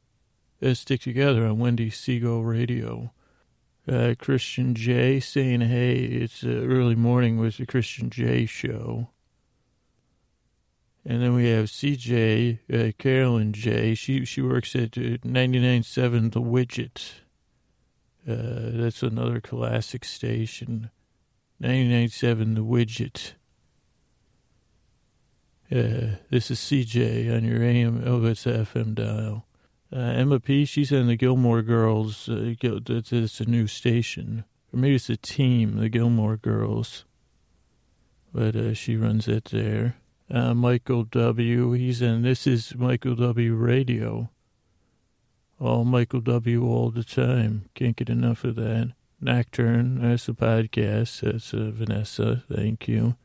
uh, stick together on Wendy Seagull Radio. Uh, Christian J saying, "Hey, it's uh, early morning with the Christian J show." And then we have CJ, uh, Carolyn J. She she works at uh, 99.7 The Widget. Uh, that's another classic station. 99.7 The Widget. Uh, this is CJ on your AM. It's FM dial. Uh, Emma P. She's in the Gilmore Girls. Uh, it's, a new station, or maybe it's a team, the Gilmore Girls. But uh, she runs it there. Uh, Michael W. He's in. This is Michael W. Radio. All Michael W. all the time. Can't get enough of that. Nocturne. That's a podcast. That's uh, Vanessa. Thank you.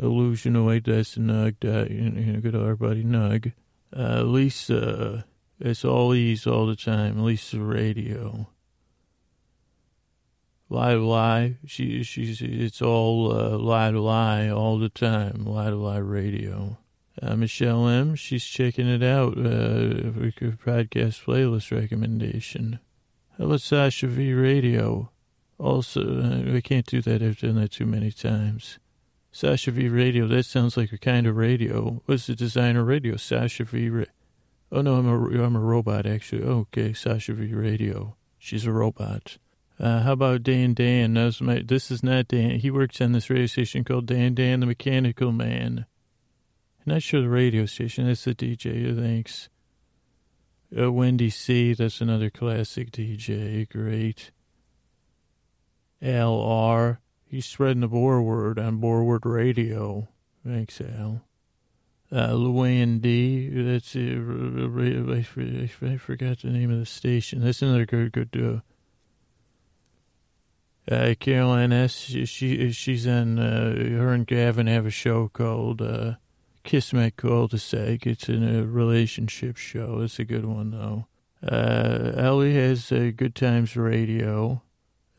Illusionoid. That's Nug. Uh, you know, good our buddy Nug. Uh, Lisa. It's all ease all the time. Lisa Radio. Lie to lie. She she's it's all uh, lie to lie all the time. Lie to lie radio. Uh, Michelle M. She's checking it out. Uh, podcast playlist recommendation. How about Sasha V Radio? Also, uh, I can't do that. I've done that too many times. Sasha V Radio. That sounds like a kind of radio. What's the designer radio? Sasha V. Ra- oh no, I'm a I'm a robot actually. Okay, Sasha V Radio. She's a robot. Uh, how about Dan Dan? My, this is not Dan. He works on this radio station called Dan Dan the Mechanical Man. I'm not sure the radio station. That's the DJ. Thanks. Uh, Wendy C. That's another classic DJ. Great. L R. He's spreading the Boer word on Boerword Radio. Thanks, Al. Uh, D. That's uh, I forgot the name of the station. That's another good good. Uh, uh, Caroline S. She, she she's on. Uh, her and Gavin have a show called uh, Kiss My Cul-de-sac. It's in a relationship show. It's a good one, though. Uh, Ellie has uh, Good Times Radio.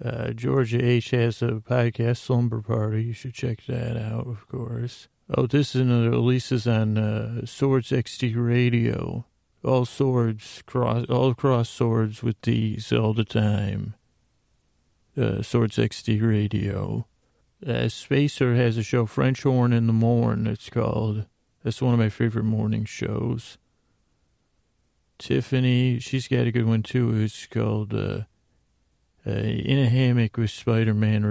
Uh, Georgia H has a podcast, Slumber Party. You should check that out, of course. Oh, this is another releases on uh, Swords XD Radio. All swords, cross, all cross swords with these all the time. Uh, Swords XD Radio. Uh, Spacer has a show, French Horn in the Morn, it's called. That's one of my favorite morning shows. Tiffany, she's got a good one too. It's called uh, uh, In a Hammock with Spider Man.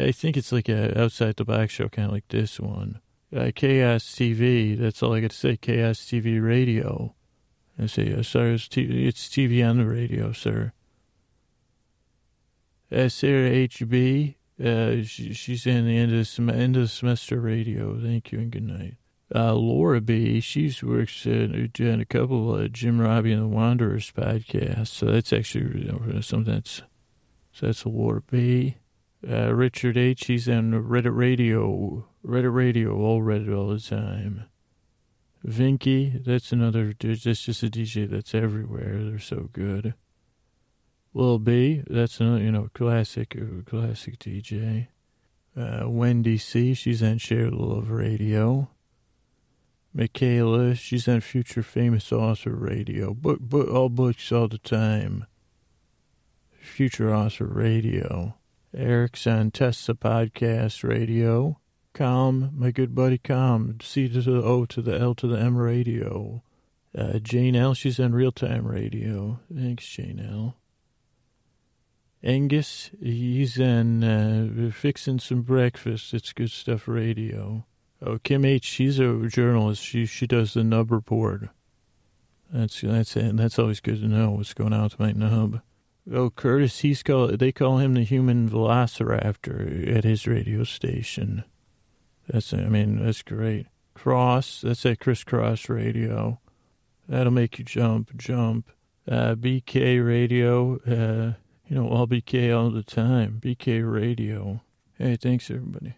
I think it's like a outside the box show, kind of like this one. Uh, Chaos TV, that's all I got to say. Chaos TV Radio. I say, uh, sorry, it's, t- it's TV on the radio, sir. Uh, Sarah HB, uh, she, she's in the end of sem- end of the semester radio. Thank you and good night. Uh, Laura B, she works in, in a couple of Jim Robbie and the Wanderers podcasts. So that's actually something that's, so that's Laura B. Uh, Richard H, he's on Reddit Radio, Reddit Radio, all Reddit all the time. Vinky, that's another, that's just a DJ that's everywhere. They're so good. Lil B, that's another, you know, classic, uh, classic DJ. Uh, Wendy C, she's on Share Love Radio. Michaela, she's on Future Famous Author Radio. Book, book, all books all the time. Future Author Radio. Eric's on Tessa Podcast Radio. Colm, my good buddy Colm. C to the O to the L to the M Radio. Uh, Jane L, she's on Real Time Radio. Thanks, Jane L. Angus, he's on uh, Fixing Some Breakfast. It's Good Stuff Radio. Oh, Kim H, she's a journalist. She she does the Nub Report. That's that's. That's always good to know what's going on with my nub. Oh, Curtis, he's called. They call him the human velociraptor at his radio station. That's I mean that's great. Cross, that's at Kris Kross Radio. That'll make you jump, jump. Uh, BK Radio, uh, you know, all BK all the time. BK Radio. Hey, thanks everybody.